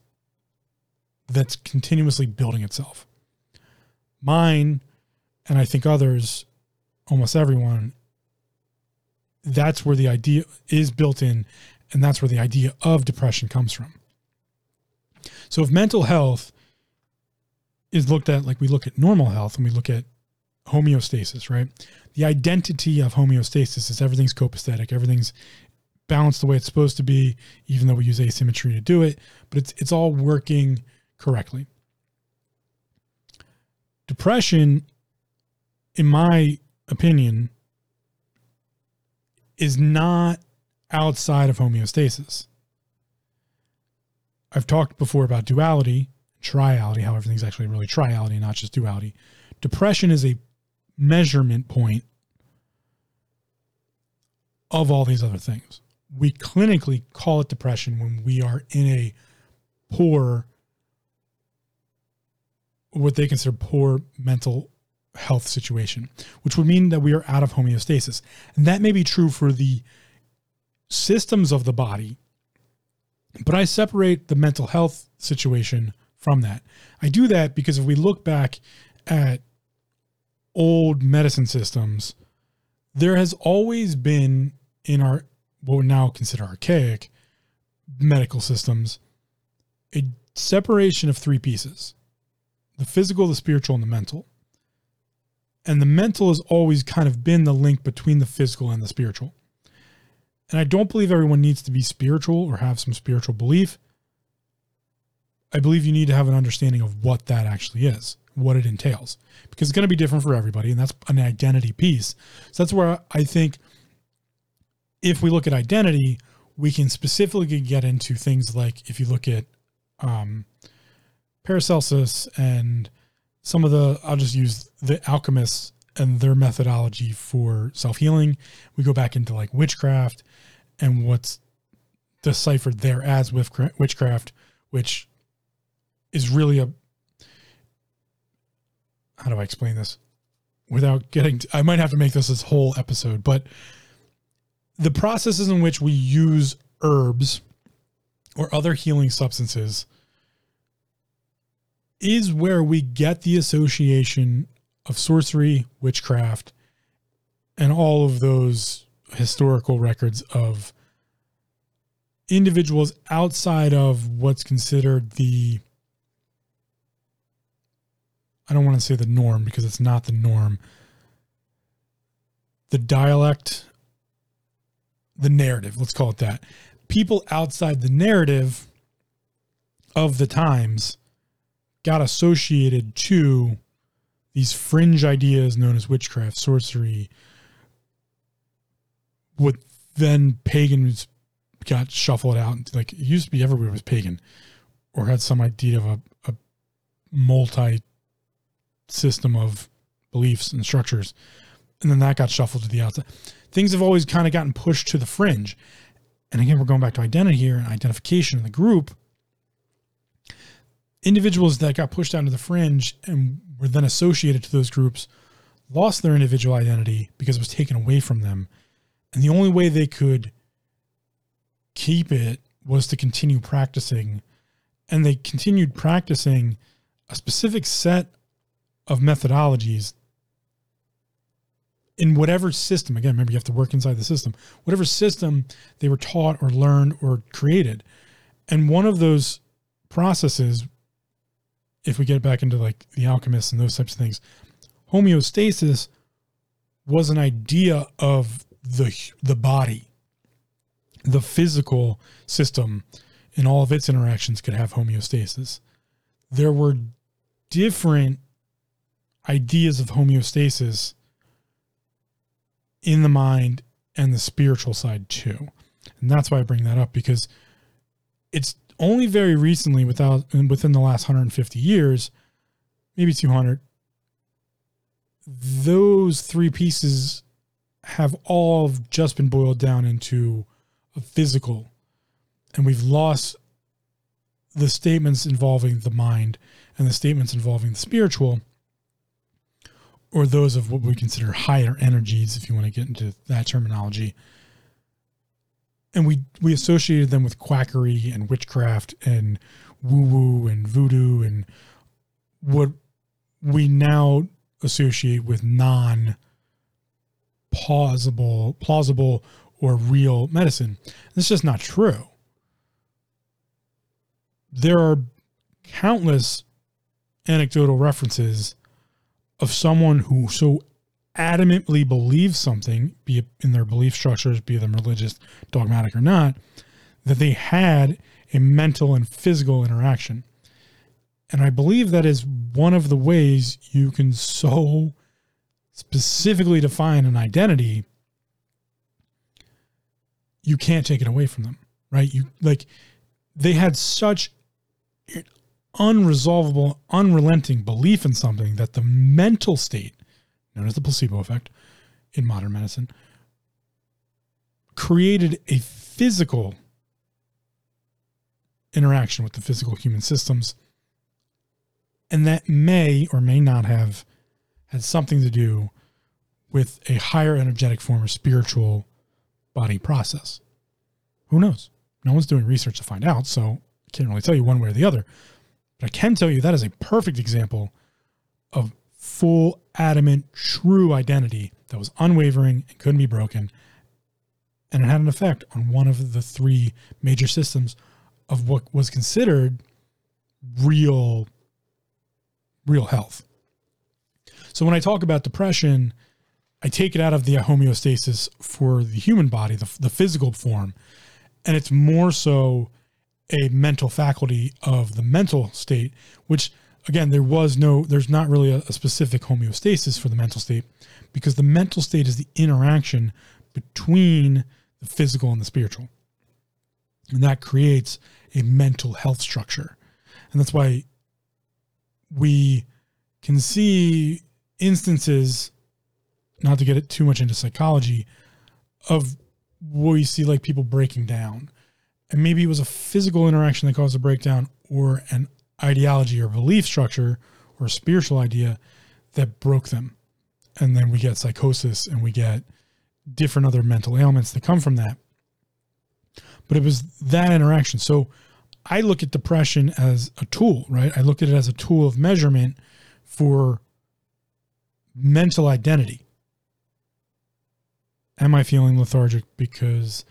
that's continuously building itself. Mine, and I think others, almost everyone, that's where the idea is built in, and that's where the idea of depression comes from. So if mental health is looked at like we look at normal health and we look at homeostasis, right? The identity of homeostasis is everything's copacetic, everything's balanced the way it's supposed to be, even though we use asymmetry to do it, but it's it's all working correctly. Depression, in my opinion, is not outside of homeostasis. I've talked before about duality, triality, how everything's actually really triality, not just duality. Depression is a measurement point of all these other things. We clinically call it depression when we are in a poor, what they consider poor mental health situation, which would mean that we are out of homeostasis. And that may be true for the systems of the body, but I separate the mental health situation from that. I do that because if we look back at old medicine systems, there has always been in our what we now consider archaic medical systems a separation of three pieces the physical, the spiritual, and the mental. And the mental has always kind of been the link between the physical and the spiritual. And I don't believe everyone needs to be spiritual or have some spiritual belief. I believe you need to have an understanding of what that actually is what it entails. Because it's going to be different for everybody and that's an identity piece. So that's where i think if we look at identity we can specifically get into things like if you look at um, paracelsus and some of the i'll just use the alchemists and their methodology for self-healing. We go back into like witchcraft and what's deciphered there as with witchcraft which is really a how do I explain this without getting to, I might have to make this this whole episode, but the processes in which we use herbs or other healing substances is where we get the association of sorcery, witchcraft, and all of those historical records of individuals outside of what's considered the I don't want to say the norm because it's not the norm. The dialect, the narrative, let's call it that. People outside the narrative of the times got associated to these fringe ideas known as witchcraft, sorcery, what then pagans got shuffled out. Like it used to be everywhere was pagan or had some idea of a, a multi system of beliefs and structures. And then that got shuffled to the outside. Things have always kind of gotten pushed to the fringe. And again, we're going back to identity here and identification in the group. Individuals that got pushed down to the fringe and were then associated to those groups lost their individual identity because it was taken away from them. And the only way they could keep it was to continue practicing. And they continued practicing a specific set of methodologies in whatever system again remember you have to work inside the system whatever system they were taught or learned or created. And one of those processes if we get back into like the alchemists and those types of things homeostasis was an idea of the the body the physical system and all of its interactions could have homeostasis. There were different ideas of homeostasis in the mind and the spiritual side too. And that's why I bring that up because it's only very recently without within the last 150 years, maybe 200 those three pieces have all just been boiled down into a physical, and we've lost the statements involving the mind and the statements involving the spiritual, or those of what we consider higher energies, if you want to get into that terminology. And we we associated them with quackery and witchcraft and woo woo and voodoo and what we now associate with non plausible plausible or real medicine. That's just not true. There are countless anecdotal references of someone who so adamantly believes something, be it in their belief structures, be them religious, dogmatic or not, that they had a mental and physical interaction. And I believe that is one of the ways you can so specifically define an identity, you can't take it away from them, right? You like they had such unresolvable, unrelenting belief in something that the mental state, known as the placebo effect in modern medicine, created a physical interaction with the physical human systems. And that may or may not have had something to do with a higher energetic form of spiritual body process. Who knows? No one's doing research to find out, so I can't really tell you one way or the other. But I can tell you that is a perfect example of full, adamant, true identity that was unwavering and couldn't be broken. And it had an effect on one of the three major systems of what was considered real real health. So when I talk about depression, I take it out of the homeostasis for the human body, the, the physical form, and it's more so a mental faculty of the mental state, which again, there was no, there's not really a, a specific homeostasis for the mental state because the mental state is the interaction between the physical and the spiritual. And that creates a mental health structure. And that's why we can see instances, not to get it too much into psychology, of where you see like people breaking down. And maybe it was a physical interaction that caused a breakdown or an ideology or belief structure or spiritual idea that broke them. And then we get psychosis and we get different other mental ailments that come from that. But it was that interaction. So I look at depression as a tool, right? I look at it as a tool of measurement for mental identity. Am I feeling lethargic because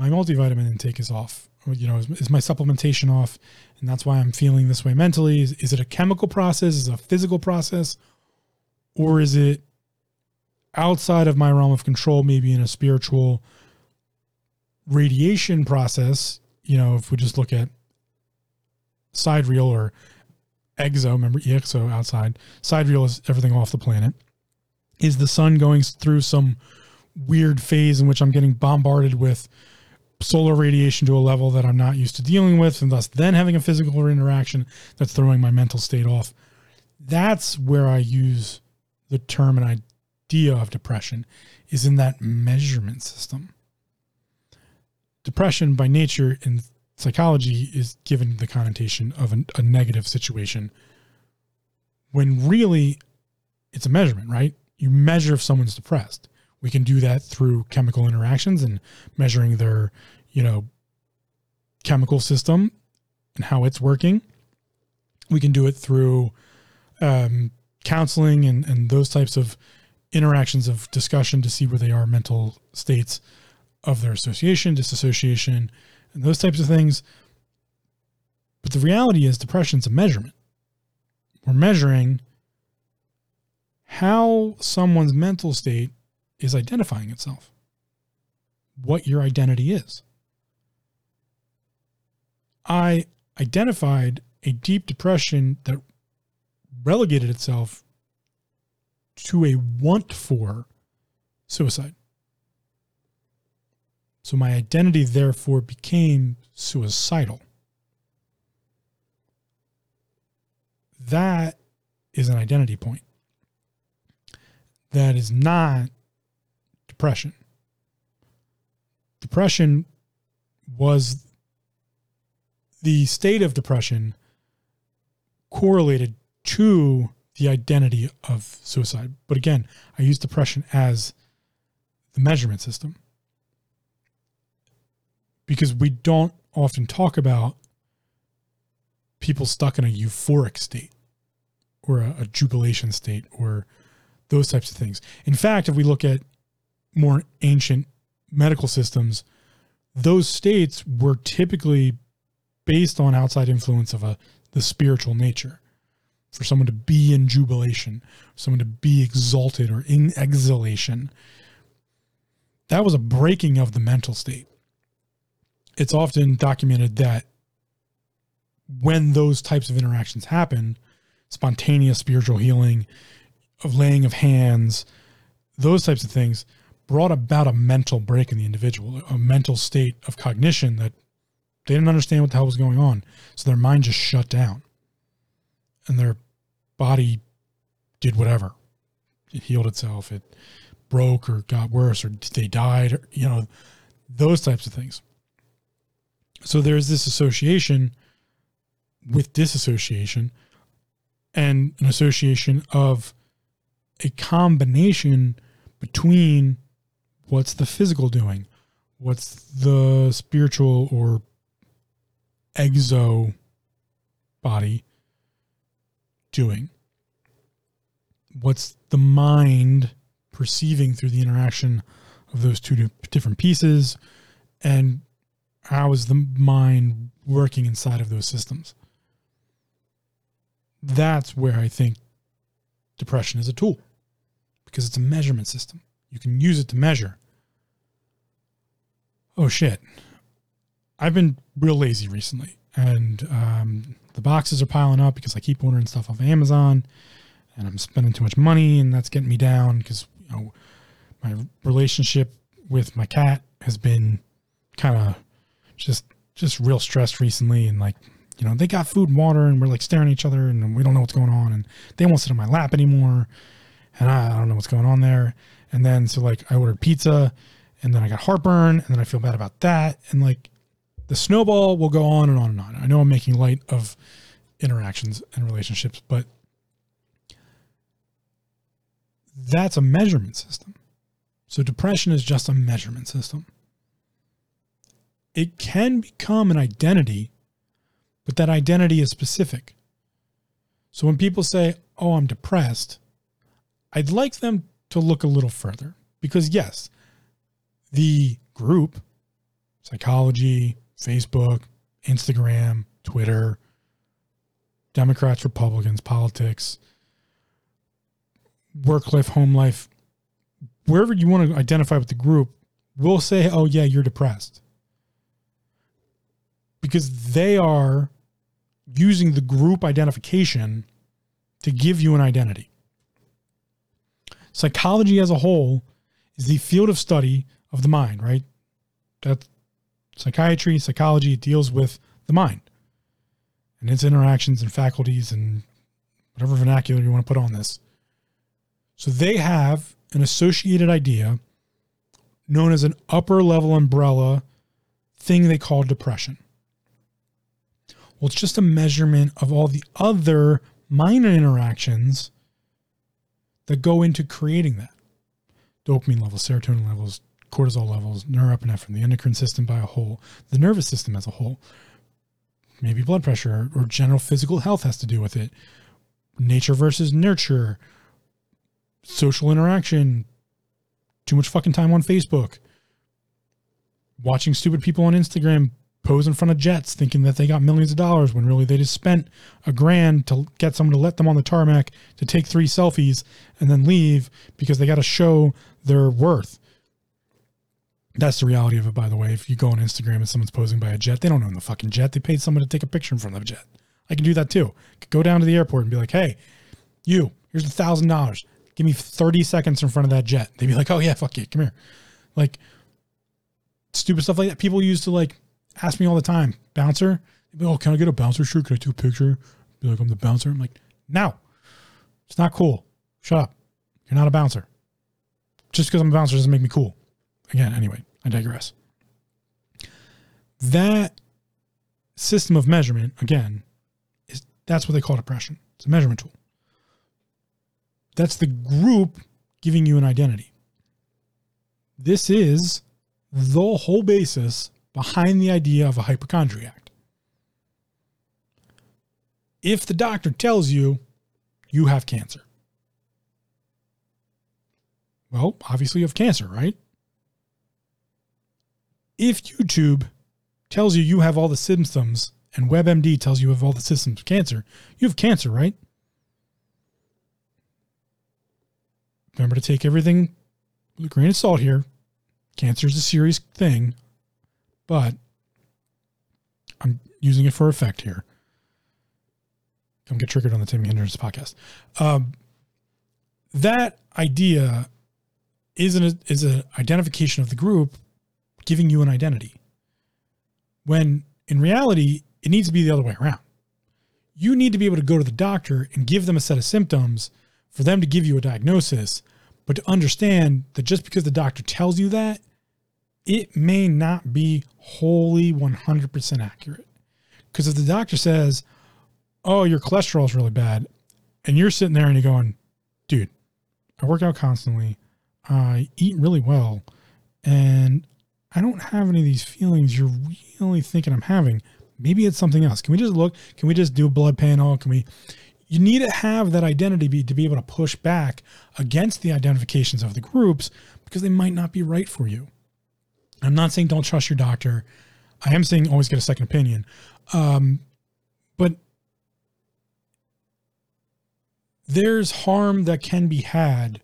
my multivitamin intake is off? You know, is, is, my supplementation off? And that's why I'm feeling this way mentally. Is, is it a chemical process? Is it a physical process? Or is it outside of my realm of control, maybe in a spiritual radiation process? You know, if we just look at sidereal or exo, remember EXO outside, sidereal is everything off the planet. Is the sun going through some weird phase in which I'm getting bombarded with solar radiation to a level that I'm not used to dealing with, and thus then having a physical interaction that's throwing my mental state off? That's where I use the term and idea of depression is in that measurement system. Depression by nature in psychology is given the connotation of an, a negative situation when really it's a measurement, right? You measure if someone's depressed. We can do that through chemical interactions and measuring their, you know, chemical system and how it's working. We can do it through um, counseling and, and those types of interactions of discussion to see where they are mental states of their association, disassociation, and those types of things. But the reality is, depression's a measurement. We're measuring how someone's mental state is identifying itself, what your identity is. I identified a deep depression that relegated itself to a want for suicide. So my identity therefore became suicidal. That is an identity point. That is not depression. Depression was the state of depression correlated to the identity of suicide. But again, I use depression as the measurement system because we don't often talk about people stuck in a euphoric state or a, a, jubilation state or those types of things. In fact, if we look at more ancient medical systems, those states were typically based on outside influence of a the spiritual nature. For someone to be in jubilation, someone to be exalted or in exhalation, that was a breaking of the mental state. It's often documented that when those types of interactions happen, spontaneous spiritual healing, of laying of hands, those types of things brought about a mental break in the individual, a mental state of cognition that they didn't understand what the hell was going on. So their mind just shut down and their body did whatever. It healed itself. It broke or got worse or they died, or, you know, those types of things. So there's this association with disassociation and an association of a combination between what's the physical doing, what's the spiritual or exo body doing, what's the mind perceiving through the interaction of those two different pieces, and how is the mind working inside of those systems. That's where I think depression is a tool because it's a measurement system. You can use it to measure. Oh shit. I've been real lazy recently and um, the boxes are piling up because I keep ordering stuff off Amazon and I'm spending too much money and that's getting me down because you know my relationship with my cat has been kind of just just real stressed recently and like you know they got food and water and we're like staring at each other and we don't know what's going on and they won't sit on my lap anymore and I, I don't know what's going on there. And then so like I ordered pizza and then I got heartburn and then I feel bad about that. And like the snowball will go on and on and on. I know I'm making light of interactions and relationships, but that's a measurement system. So depression is just a measurement system. It can become an identity, but that identity is specific. So when people say, Oh, I'm depressed, I'd like them to look a little further because, yes, the group, psychology, Facebook, Instagram, Twitter, Democrats, Republicans, politics, work life, home life, wherever you want to identify with the group, will say, oh, yeah, you're depressed. Because they are using the group identification to give you an identity. Psychology as a whole is the field of study of the mind, right? That psychiatry, psychology deals with the mind and its interactions and faculties and whatever vernacular you want to put on this. So they have an associated idea known as an upper level umbrella thing they call depression. Well, it's just a measurement of all the other minor interactions that go into creating that dopamine levels, serotonin levels, cortisol levels, norepinephrine, the endocrine system by a whole, the nervous system as a whole. Maybe blood pressure or general physical health has to do with it. Nature versus nurture, social interaction, too much fucking time on Facebook, watching stupid people on Instagram pose in front of jets thinking that they got millions of dollars when really they just spent a grand to get someone to let them on the tarmac to take three selfies and then leave because they got to show their worth. That's the reality of it, by the way. If you go on Instagram and someone's posing by a jet, they don't own the fucking jet. They paid someone to take a picture in front of the jet. I can do that too. Go down to the airport and be like, hey, you, here's a thousand dollars. Give me 30 seconds in front of that jet. They'd be like, oh yeah, fuck you. Come here. Like stupid stuff like that. People used to like ask me all the time, bouncer. Be, oh, can I get a bouncer shirt? Can I do a picture? Be like, I'm the bouncer. I'm like, no, it's not cool. Shut up. You're not a bouncer. Just because I'm a bouncer doesn't make me cool. Again, anyway, I digress. that system of measurement, again, is that's what they call depression. It's a measurement tool. That's the group giving you an identity. This is the whole basis behind the idea of a hypochondriac. If the doctor tells you you have cancer, well, obviously you have cancer, right? If YouTube tells you you have all the symptoms and WebMD tells you you have all the symptoms of cancer, you have cancer, right? Remember to take everything with a grain of salt here. Cancer is a serious thing, but I'm using it for effect here. Come get triggered on the Taming Hindrances podcast. Um, that idea is an is an identification of the group giving you an identity. When in reality, it needs to be the other way around. You need to be able to go to the doctor and give them a set of symptoms for them to give you a diagnosis, but to understand that just because the doctor tells you that, it may not be wholly 100% accurate. Because if the doctor says, oh, your cholesterol is really bad, and you're sitting there and you're going, dude, I work out constantly, I eat really well, and I don't have any of these feelings you're really thinking I'm having. Maybe it's something else. Can we just look? Can we just do a blood panel? Can we? You need to have that identity be, to be able to push back against the identifications of the groups because they might not be right for you. I'm not saying don't trust your doctor. I am saying always get a second opinion. Um, but there's harm that can be had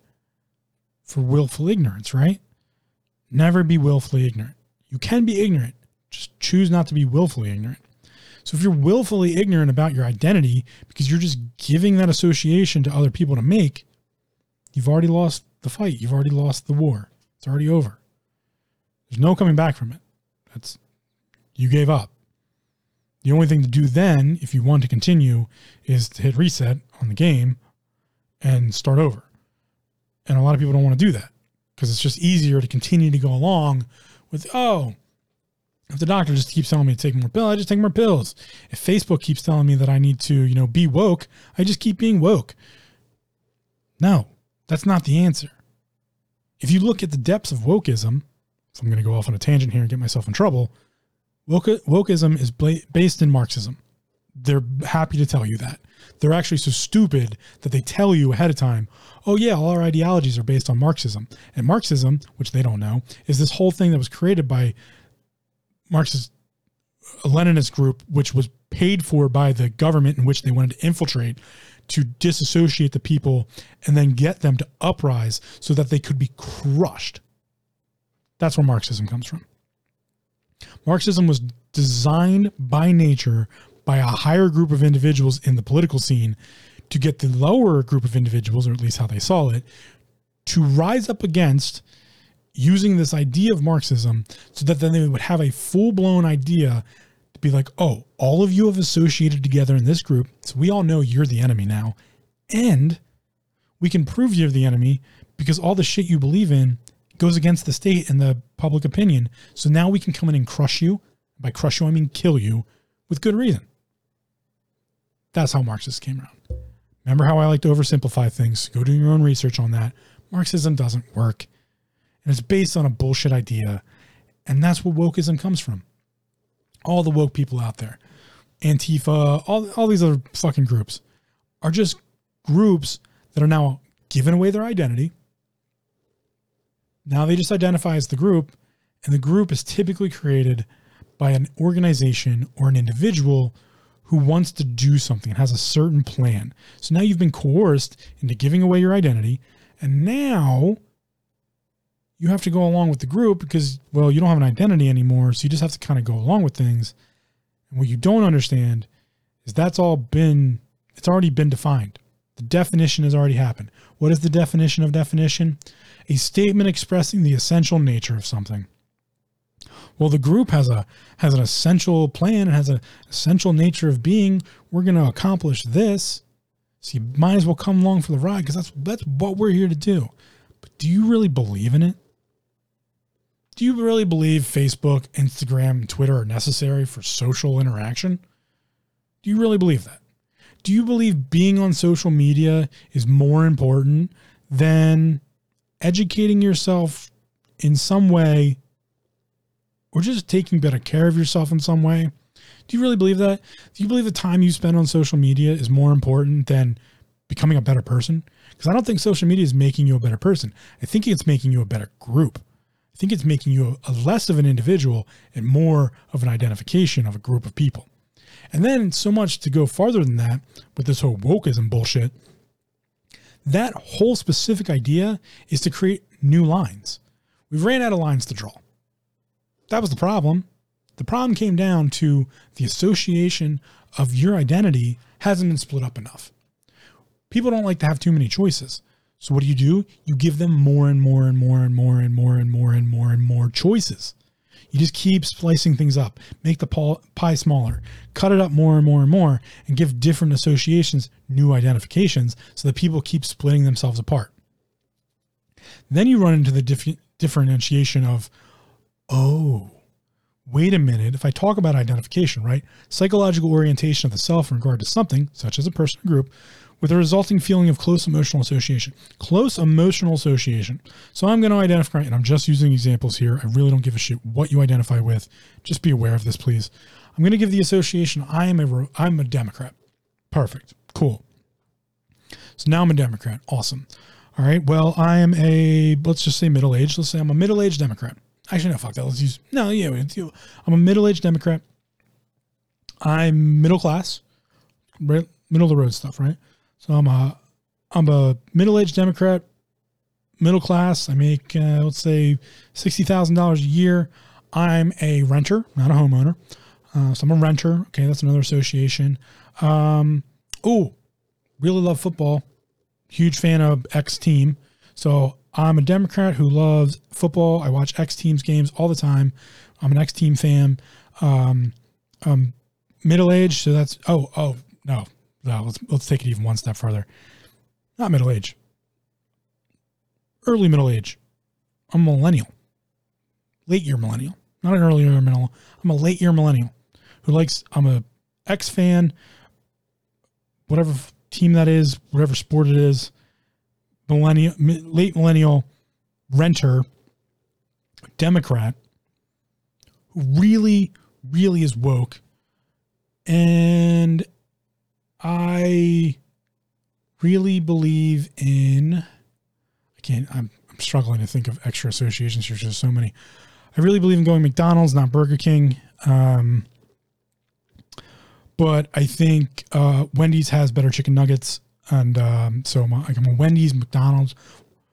for willful ignorance, right? Never be willfully ignorant. You can be ignorant, just choose not to be willfully ignorant. So if you're willfully ignorant about your identity because you're just giving that association to other people to make, you've already lost the fight. You've already lost the war. It's already over. There's no coming back from it. That's you gave up. The only thing to do then, if you want to continue, is to hit reset on the game and start over. And a lot of people don't want to do that because it's just easier to continue to go along with, oh, if the doctor just keeps telling me to take more pills, I just take more pills. If Facebook keeps telling me that I need to, you know, be woke, I just keep being woke. No, that's not the answer. If you look at the depths of wokeism, so I'm going to go off on a tangent here and get myself in trouble. Woke, wokeism is based in Marxism. They're happy to tell you that. They're actually so stupid that they tell you ahead of time, oh, yeah, all our ideologies are based on Marxism. And Marxism, which they don't know, is this whole thing that was created by Marxist uh, Leninist group, which was paid for by the government in which they wanted to infiltrate to disassociate the people and then get them to uprise so that they could be crushed. That's where Marxism comes from. Marxism was designed by nature by a higher group of individuals in the political scene to get the lower group of individuals, or at least how they saw it, to rise up against using this idea of Marxism so that then they would have a full blown idea to be like, oh, all of you have associated together in this group. So we all know you're the enemy now. And we can prove you're the enemy because all the shit you believe in goes against the state and the public opinion. So now we can come in and crush you. By crush you, I mean kill you with good reason. That's how Marxism came around. Remember how I like to oversimplify things? Go do your own research on that. Marxism doesn't work. And it's based on a bullshit idea. And that's where wokeism comes from. All the woke people out there, Antifa, all, all these other fucking groups, are just groups that are now giving away their identity now they just identify as the group, and the group is typically created by an organization or an individual who wants to do something and has a certain plan. So now you've been coerced into giving away your identity, and now you have to go along with the group because, well, you don't have an identity anymore. So you just have to kind of go along with things. And what you don't understand is that's all been, it's already been defined. The definition has already happened. What is the definition of definition? A statement expressing the essential nature of something. Well, the group has a has an essential plan and has an essential nature of being. We're going to accomplish this. So you might as well come along for the ride because that's that's what we're here to do. But do you really believe in it? Do you really believe Facebook, Instagram, and Twitter are necessary for social interaction? Do you really believe that? Do you believe being on social media is more important than educating yourself in some way or just taking better care of yourself in some way? Do you really believe that? Do you believe the time you spend on social media is more important than becoming a better person? Because I don't think social media is making you a better person. I think it's making you a better group. I think it's making you a, less of an individual and more of an identification of a group of people. And then, so much to go farther than that with this whole wokeism bullshit, that whole specific idea is to create new lines. We've ran out of lines to draw. That was the problem. The problem came down to the association of your identity hasn't been split up enough. People don't like to have too many choices. So what do you do? You give them more and more and more and more and more and more and more and more choices. You just keep splicing things up, make the pie smaller, cut it up more and more and more, and give different associations new identifications so that people keep splitting themselves apart. Then you run into the dif- differentiation of, oh, wait a minute, if I talk about identification, right? Psychological orientation of the self in regard to something, such as a person or group, with a resulting feeling of close emotional association. Close emotional association. So I'm going to identify, and I'm just using examples here. I really don't give a shit what you identify with. Just be aware of this, please. I'm going to give the association. I am a I'm a Democrat. Perfect. Cool. So now I'm a Democrat. Awesome. All right. Well, I am a let's just say middle aged. Let's say I'm a middle aged Democrat. Actually, no, fuck that. Let's use no. Yeah, I'm a middle aged Democrat. I'm middle class, right? Middle of the road stuff, right? So I'm a I'm a middle aged Democrat, middle class. I make uh, let's say sixty thousand dollars a year. I'm a renter, not a homeowner. Uh, so I'm a renter. Okay, that's another association. Um, oh, really love football. Huge fan of X team. So I'm a Democrat who loves football. I watch X teams games all the time. I'm an X team fan. Um, I'm middle age, so that's oh oh no no, let's let's take it even one step further. Not middle age. Early middle age. I'm a millennial. Late year millennial. Not an early year millennial. I'm a late year millennial who likes I'm a X fan, whatever team that is, whatever sport it is, millennial late millennial renter, Democrat, who really, really is woke and I really believe in. I can't. I'm, I'm struggling to think of extra associations. There's just so many. I really believe in going McDonald's, not Burger King. Um, but I think uh, Wendy's has better chicken nuggets, and um, so I'm a, like I'm a Wendy's, McDonald's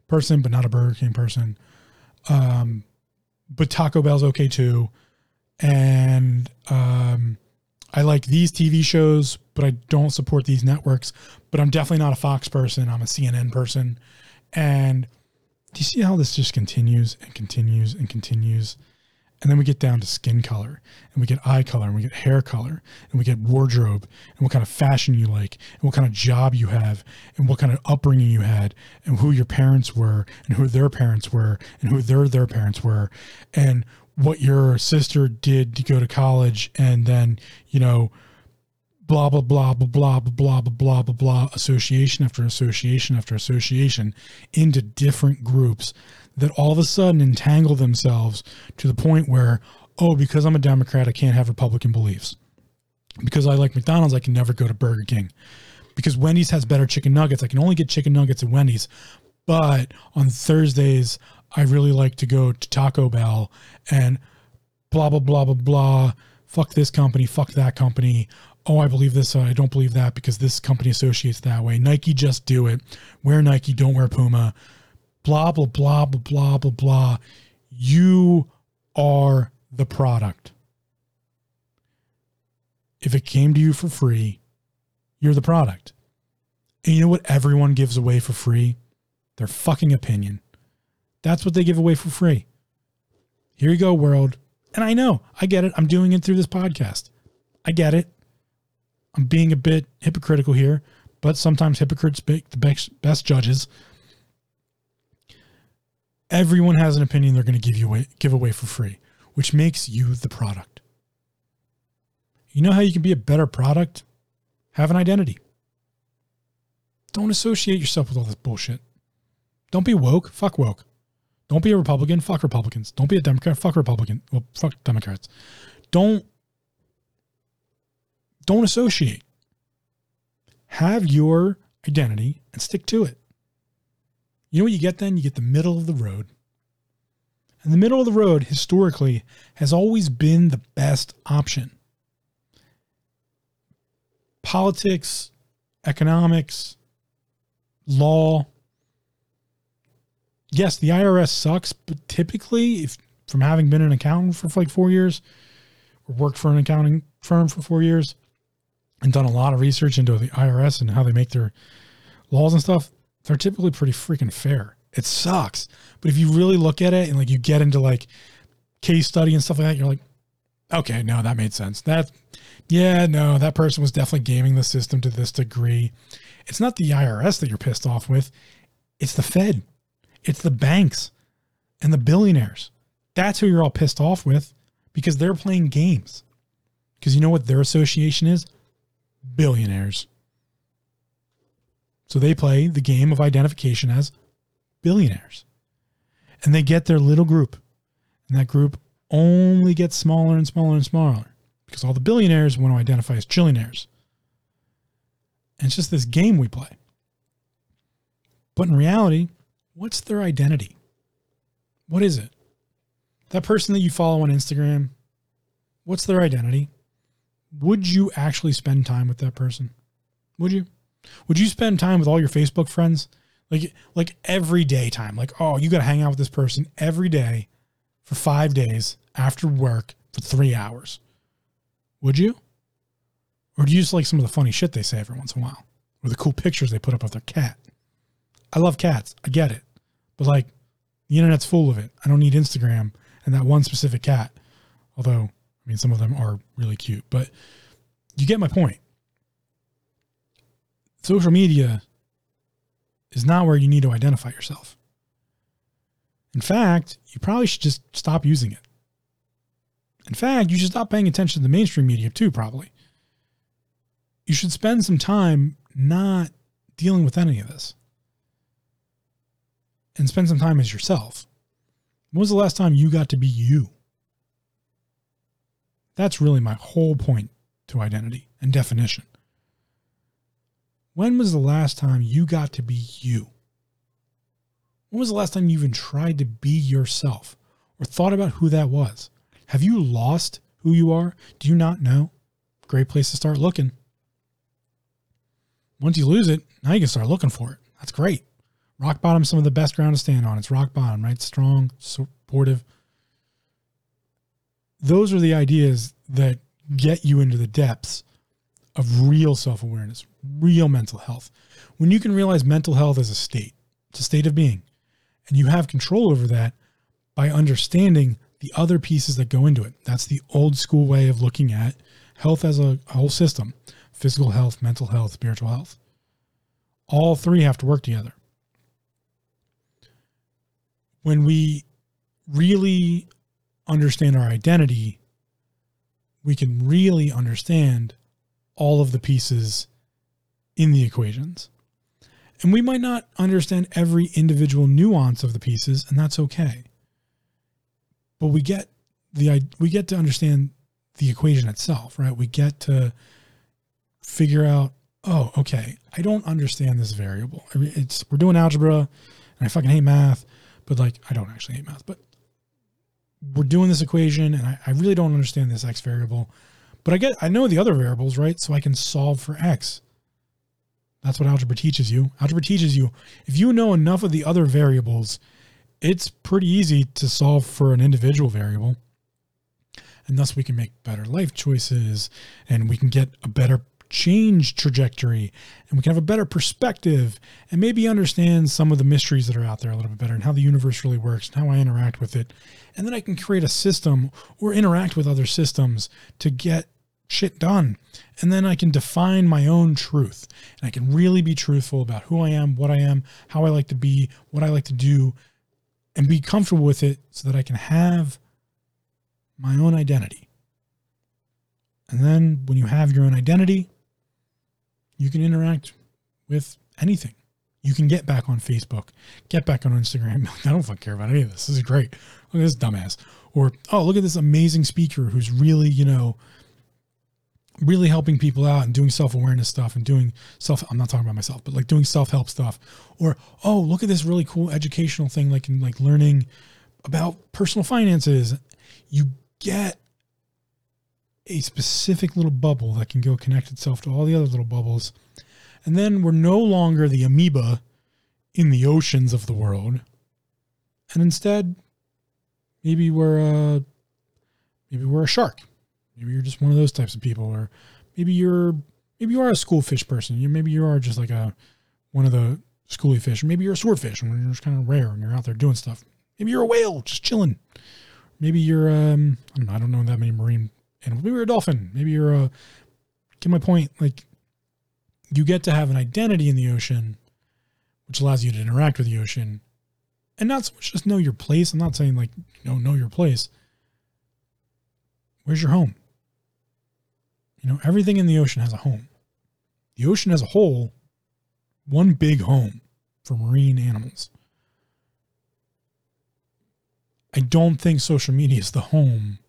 person, but not a Burger King person. Um, but Taco Bell's okay too, and um, I like these TV shows, but I don't support these networks. But I'm definitely not a Fox person. I'm a CNN person. And do you see how this just continues and continues and continues? And then we get down to skin color and we get eye color and we get hair color and we get wardrobe and what kind of fashion you like and what kind of job you have and what kind of upbringing you had and who your parents were and who their parents were and who their their parents were and what your sister did to go to college and then, you know, blah blah blah blah blah blah blah blah blah blah association after association after association into different groups that all of a sudden entangle themselves to the point where oh because I'm a democrat I can't have republican beliefs because I like McDonald's I can never go to Burger King because Wendy's has better chicken nuggets I can only get chicken nuggets at Wendy's but on Thursdays I really like to go to Taco Bell and blah, blah, blah, blah, blah. Fuck this company, fuck that company. Oh, I believe this, I don't believe that because this company associates that way. Nike, just do it. Wear Nike, don't wear Puma. Blah, blah, blah, blah, blah, blah, blah. You are the product. If it came to you for free, you're the product. And you know what everyone gives away for free? Their fucking opinion. That's what they give away for free. Here you go, world. And I know, I get it. I'm doing it through this podcast. I get it. I'm being a bit hypocritical here, but sometimes hypocrites make the best, best judges. Everyone has an opinion they're going to give you away, give away for free, which makes you the product. You know how you can be a better product? Have an identity. Don't associate yourself with all this bullshit. Don't be woke. Fuck woke. Don't be a Republican. Fuck Republicans. Don't be a Democrat. Fuck Republican. Well, fuck Democrats. Don't don't associate. Have your identity and stick to it. You know what you get then? You get the middle of the road. And the middle of the road, historically, has always been the best option. Politics, economics, law. Yes, the IRS sucks, but typically, if from having been an accountant for like four years, or worked for an accounting firm for four years, and done a lot of research into the IRS and how they make their laws and stuff, they're typically pretty freaking fair. It sucks. But if you really look at it and like you get into like case study and stuff like that, you're like, okay, no, that made sense. That, yeah, no, that person was definitely gaming the system to this degree. It's not the IRS that you're pissed off with, it's the Fed, it's the banks and the billionaires. That's who you're all pissed off with because they're playing games. Because you know what their association is? Billionaires. So they play the game of identification as billionaires. And they get their little group. And that group only gets smaller and smaller and smaller because all the billionaires want to identify as trillionaires. And it's just this game we play. But in reality, what's their identity? What is it? That person that you follow on Instagram, what's their identity? Would you actually spend time with that person? Would you? Would you spend time with all your Facebook friends? Like like every day time. Like, oh, you gotta hang out with this person every day for five days after work for three hours. Would you? Or do you just like some of the funny shit they say every once in a while? Or the cool pictures they put up of their cat? I love cats. I get it. But like the internet's full of it. I don't need Instagram and that one specific cat. Although I mean, some of them are really cute, but you get my point. Social media is not where you need to identify yourself. In fact, you probably should just stop using it. In fact, you should stop paying attention to the mainstream media too, probably. You should spend some time not dealing with any of this and spend some time as yourself. When was the last time you got to be you? That's really my whole point to identity and definition. When was the last time you got to be you? When was the last time you even tried to be yourself or thought about who that was? Have you lost who you are? Do you not know? Great place to start looking. Once you lose it, now you can start looking for it. That's great. Rock bottom, some of the best ground to stand on. It's rock bottom, right? Strong, supportive, those are the ideas that get you into the depths of real self awareness, real mental health. When you can realize mental health is a state, it's a state of being, and you have control over that by understanding the other pieces that go into it. That's the old school way of looking at health as a whole system physical health, mental health, spiritual health. All three have to work together. When we really understand our identity, we can really understand all of the pieces in the equations. And we might not understand every individual nuance of the pieces, and that's okay. But we get the we get to understand the equation itself, right? We get to figure out, oh, okay, I don't understand this variable. I mean, it's we're doing algebra, and I fucking hate math, but like I don't actually hate math, but we're doing this equation and I, I really don't understand this x variable, but I get I know the other variables, right? So I can solve for x. That's what algebra teaches you. Algebra teaches you if you know enough of the other variables, it's pretty easy to solve for an individual variable. And thus we can make better life choices and we can get a better change trajectory and we can have a better perspective and maybe understand some of the mysteries that are out there a little bit better and how the universe really works and how I interact with it. And then I can create a system or interact with other systems to get shit done. And then I can define my own truth and I can really be truthful about who I am, what I am, how I like to be, what I like to do. and be comfortable with it so that I can have my own identity. And then when you have your own identity, you can interact with anything. You can get back on Facebook, get back on Instagram. I don't fucking care about any of this. This is great. Look at this dumbass. Or, oh, look at this amazing speaker who's really, you know, really helping people out and doing self-awareness stuff and doing self I'm not talking about myself, but like doing self-help stuff. Or, oh, look at this really cool educational thing like in like learning about personal finances. You get a specific little bubble that can go connect itself to all the other little bubbles. And then we're no longer the amoeba in the oceans of the world. And instead, maybe we're a, maybe we're a shark. Maybe you're just one of those types of people, or maybe you're maybe you are a school fish person. You maybe you are just like a one of the schooly fish, or maybe you're a swordfish and you're just kind of rare and you're out there doing stuff. Maybe you're a whale, just chilling. Maybe you're um I don't know, I don't know that many marine animals. Maybe you're a dolphin. Maybe you're a get my point. Like you get to have an identity in the ocean, which allows you to interact with the ocean, and not so much just know your place. I'm not saying like you know know your place. Where's your home? You know, everything in the ocean has a home. The ocean as a whole, one big home for marine animals. I don't think social media is the home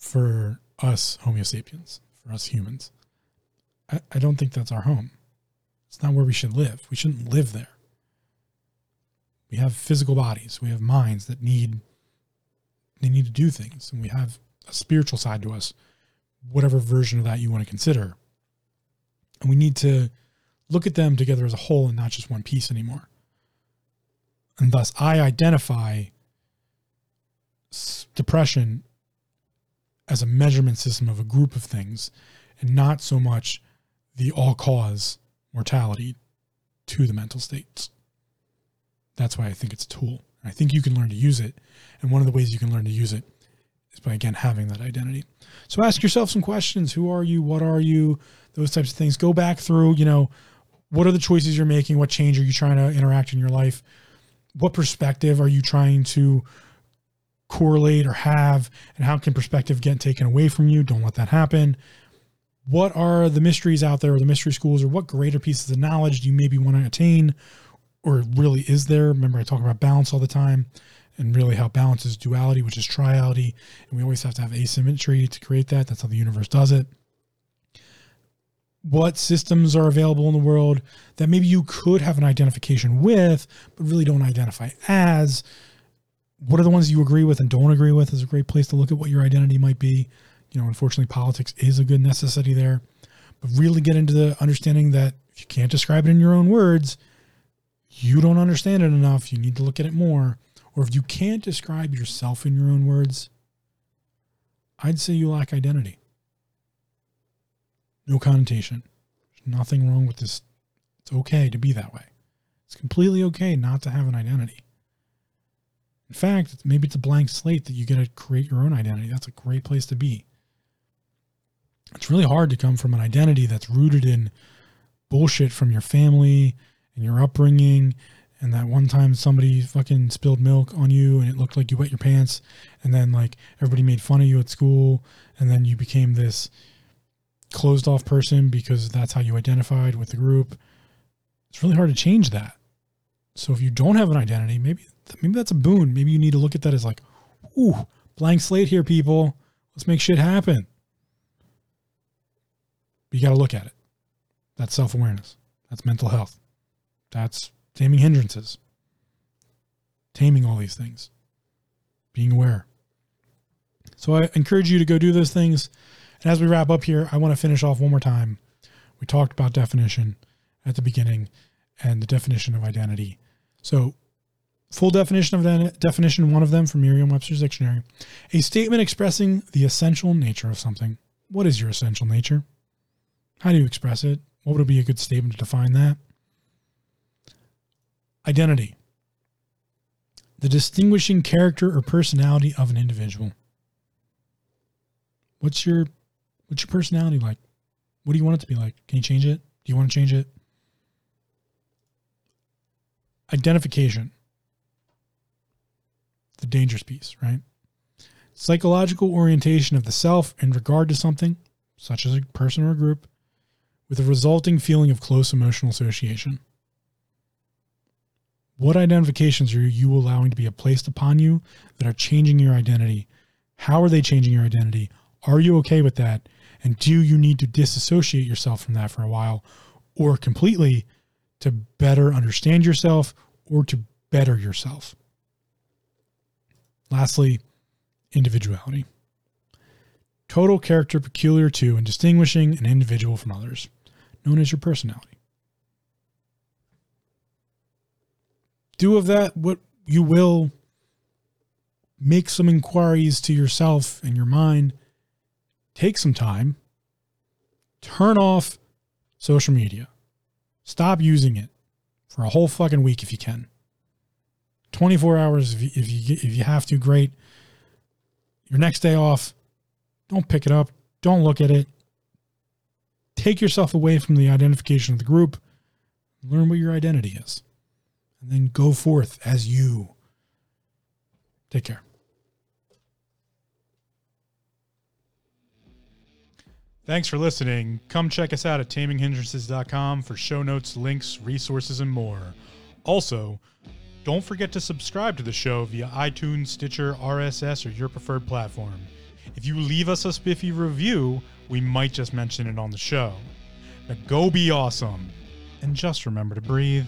for us Homo sapiens, for us humans. I, I don't think that's our home. It's not where we should live. We shouldn't live there. We have physical bodies. We have minds that need they need to do things, and we have a spiritual side to us whatever version of that you want to consider. And we need to look at them together as a whole and not just one piece anymore. And thus, I identify depression as a measurement system of a group of things and not so much the all cause mortality to the mental states. That's why I think it's a tool. I think you can learn to use it. And one of the ways you can learn to use it is by again having that identity. So ask yourself some questions. Who are you? What are you? Those types of things. Go back through, you know, what are the choices you're making? What change are you trying to interact in your life? What perspective are you trying to correlate or have? And how can perspective get taken away from you? Don't let that happen. What are the mysteries out there or the mystery schools or what greater pieces of knowledge do you maybe want to attain? Or really is there? Remember, I talk about balance all the time and really how balance is duality, which is triality. And we always have to have asymmetry to create that. That's how the universe does it. What systems are available in the world that maybe you could have an identification with, but really don't identify as? What are the ones you agree with and don't agree with? Is a great place to look at what your identity might be. You know, unfortunately, politics is a good necessity there, but really get into the understanding that if you can't describe it in your own words, you don't understand it enough. You need to look at it more or if you can't describe yourself in your own words, I'd say you lack identity. No connotation. There's nothing wrong with this. It's okay to be that way. It's completely okay not to have an identity. In fact, maybe it's a blank slate that you get to create your own identity. That's a great place to be. It's really hard to come from an identity that's rooted in bullshit from your family and your upbringing and that one time somebody fucking spilled milk on you and it looked like you wet your pants and then like everybody made fun of you at school and then you became this closed off person because that's how you identified with the group it's really hard to change that so if you don't have an identity maybe maybe that's a boon maybe you need to look at that as like ooh blank slate here people let's make shit happen but you got to look at it that's self-awareness that's mental health that's taming hindrances, taming all these things, being aware. So I encourage you to go do those things. And as we wrap up here, I want to finish off one more time. We talked about definition at the beginning and the definition of identity. So, full definition of that definition, one of them from Merriam-Webster's dictionary: a statement expressing the essential nature of something. What is your essential nature? How do you express it? What would be a good statement to define that? Identity. The distinguishing character or personality of an individual. What's your what's your personality like? What do you want it to be like? Can you change it? Do you want to change it? Identification. The dangerous piece, right? Psychological orientation of the self in regard to something, such as a person or a group, with a resulting feeling of close emotional association. What identifications are you allowing to be placed upon you that are changing your identity? How are they changing your identity? Are you okay with that? And do you need to disassociate yourself from that for a while or completely to better understand yourself or to better yourself? Lastly, individuality. Total character peculiar to and distinguishing an individual from others, known as your personality. do of that what you will. Make some inquiries to yourself and your mind. Take some time. Turn off social media. Stop using it for a whole fucking week if you can. 24 hours if you, if you, if you have to, great. Your next day off, don't pick it up. Don't look at it. Take yourself away from the identification of the group. Learn what your identity is and then go forth as you. Take care. Thanks for listening. Come check us out at taminghindrances.com for show notes, links, resources, and more. Also, don't forget to subscribe to the show via iTunes, Stitcher, RSS, or your preferred platform. If you leave us a spiffy review, we might just mention it on the show. Now go be awesome, and just remember to breathe.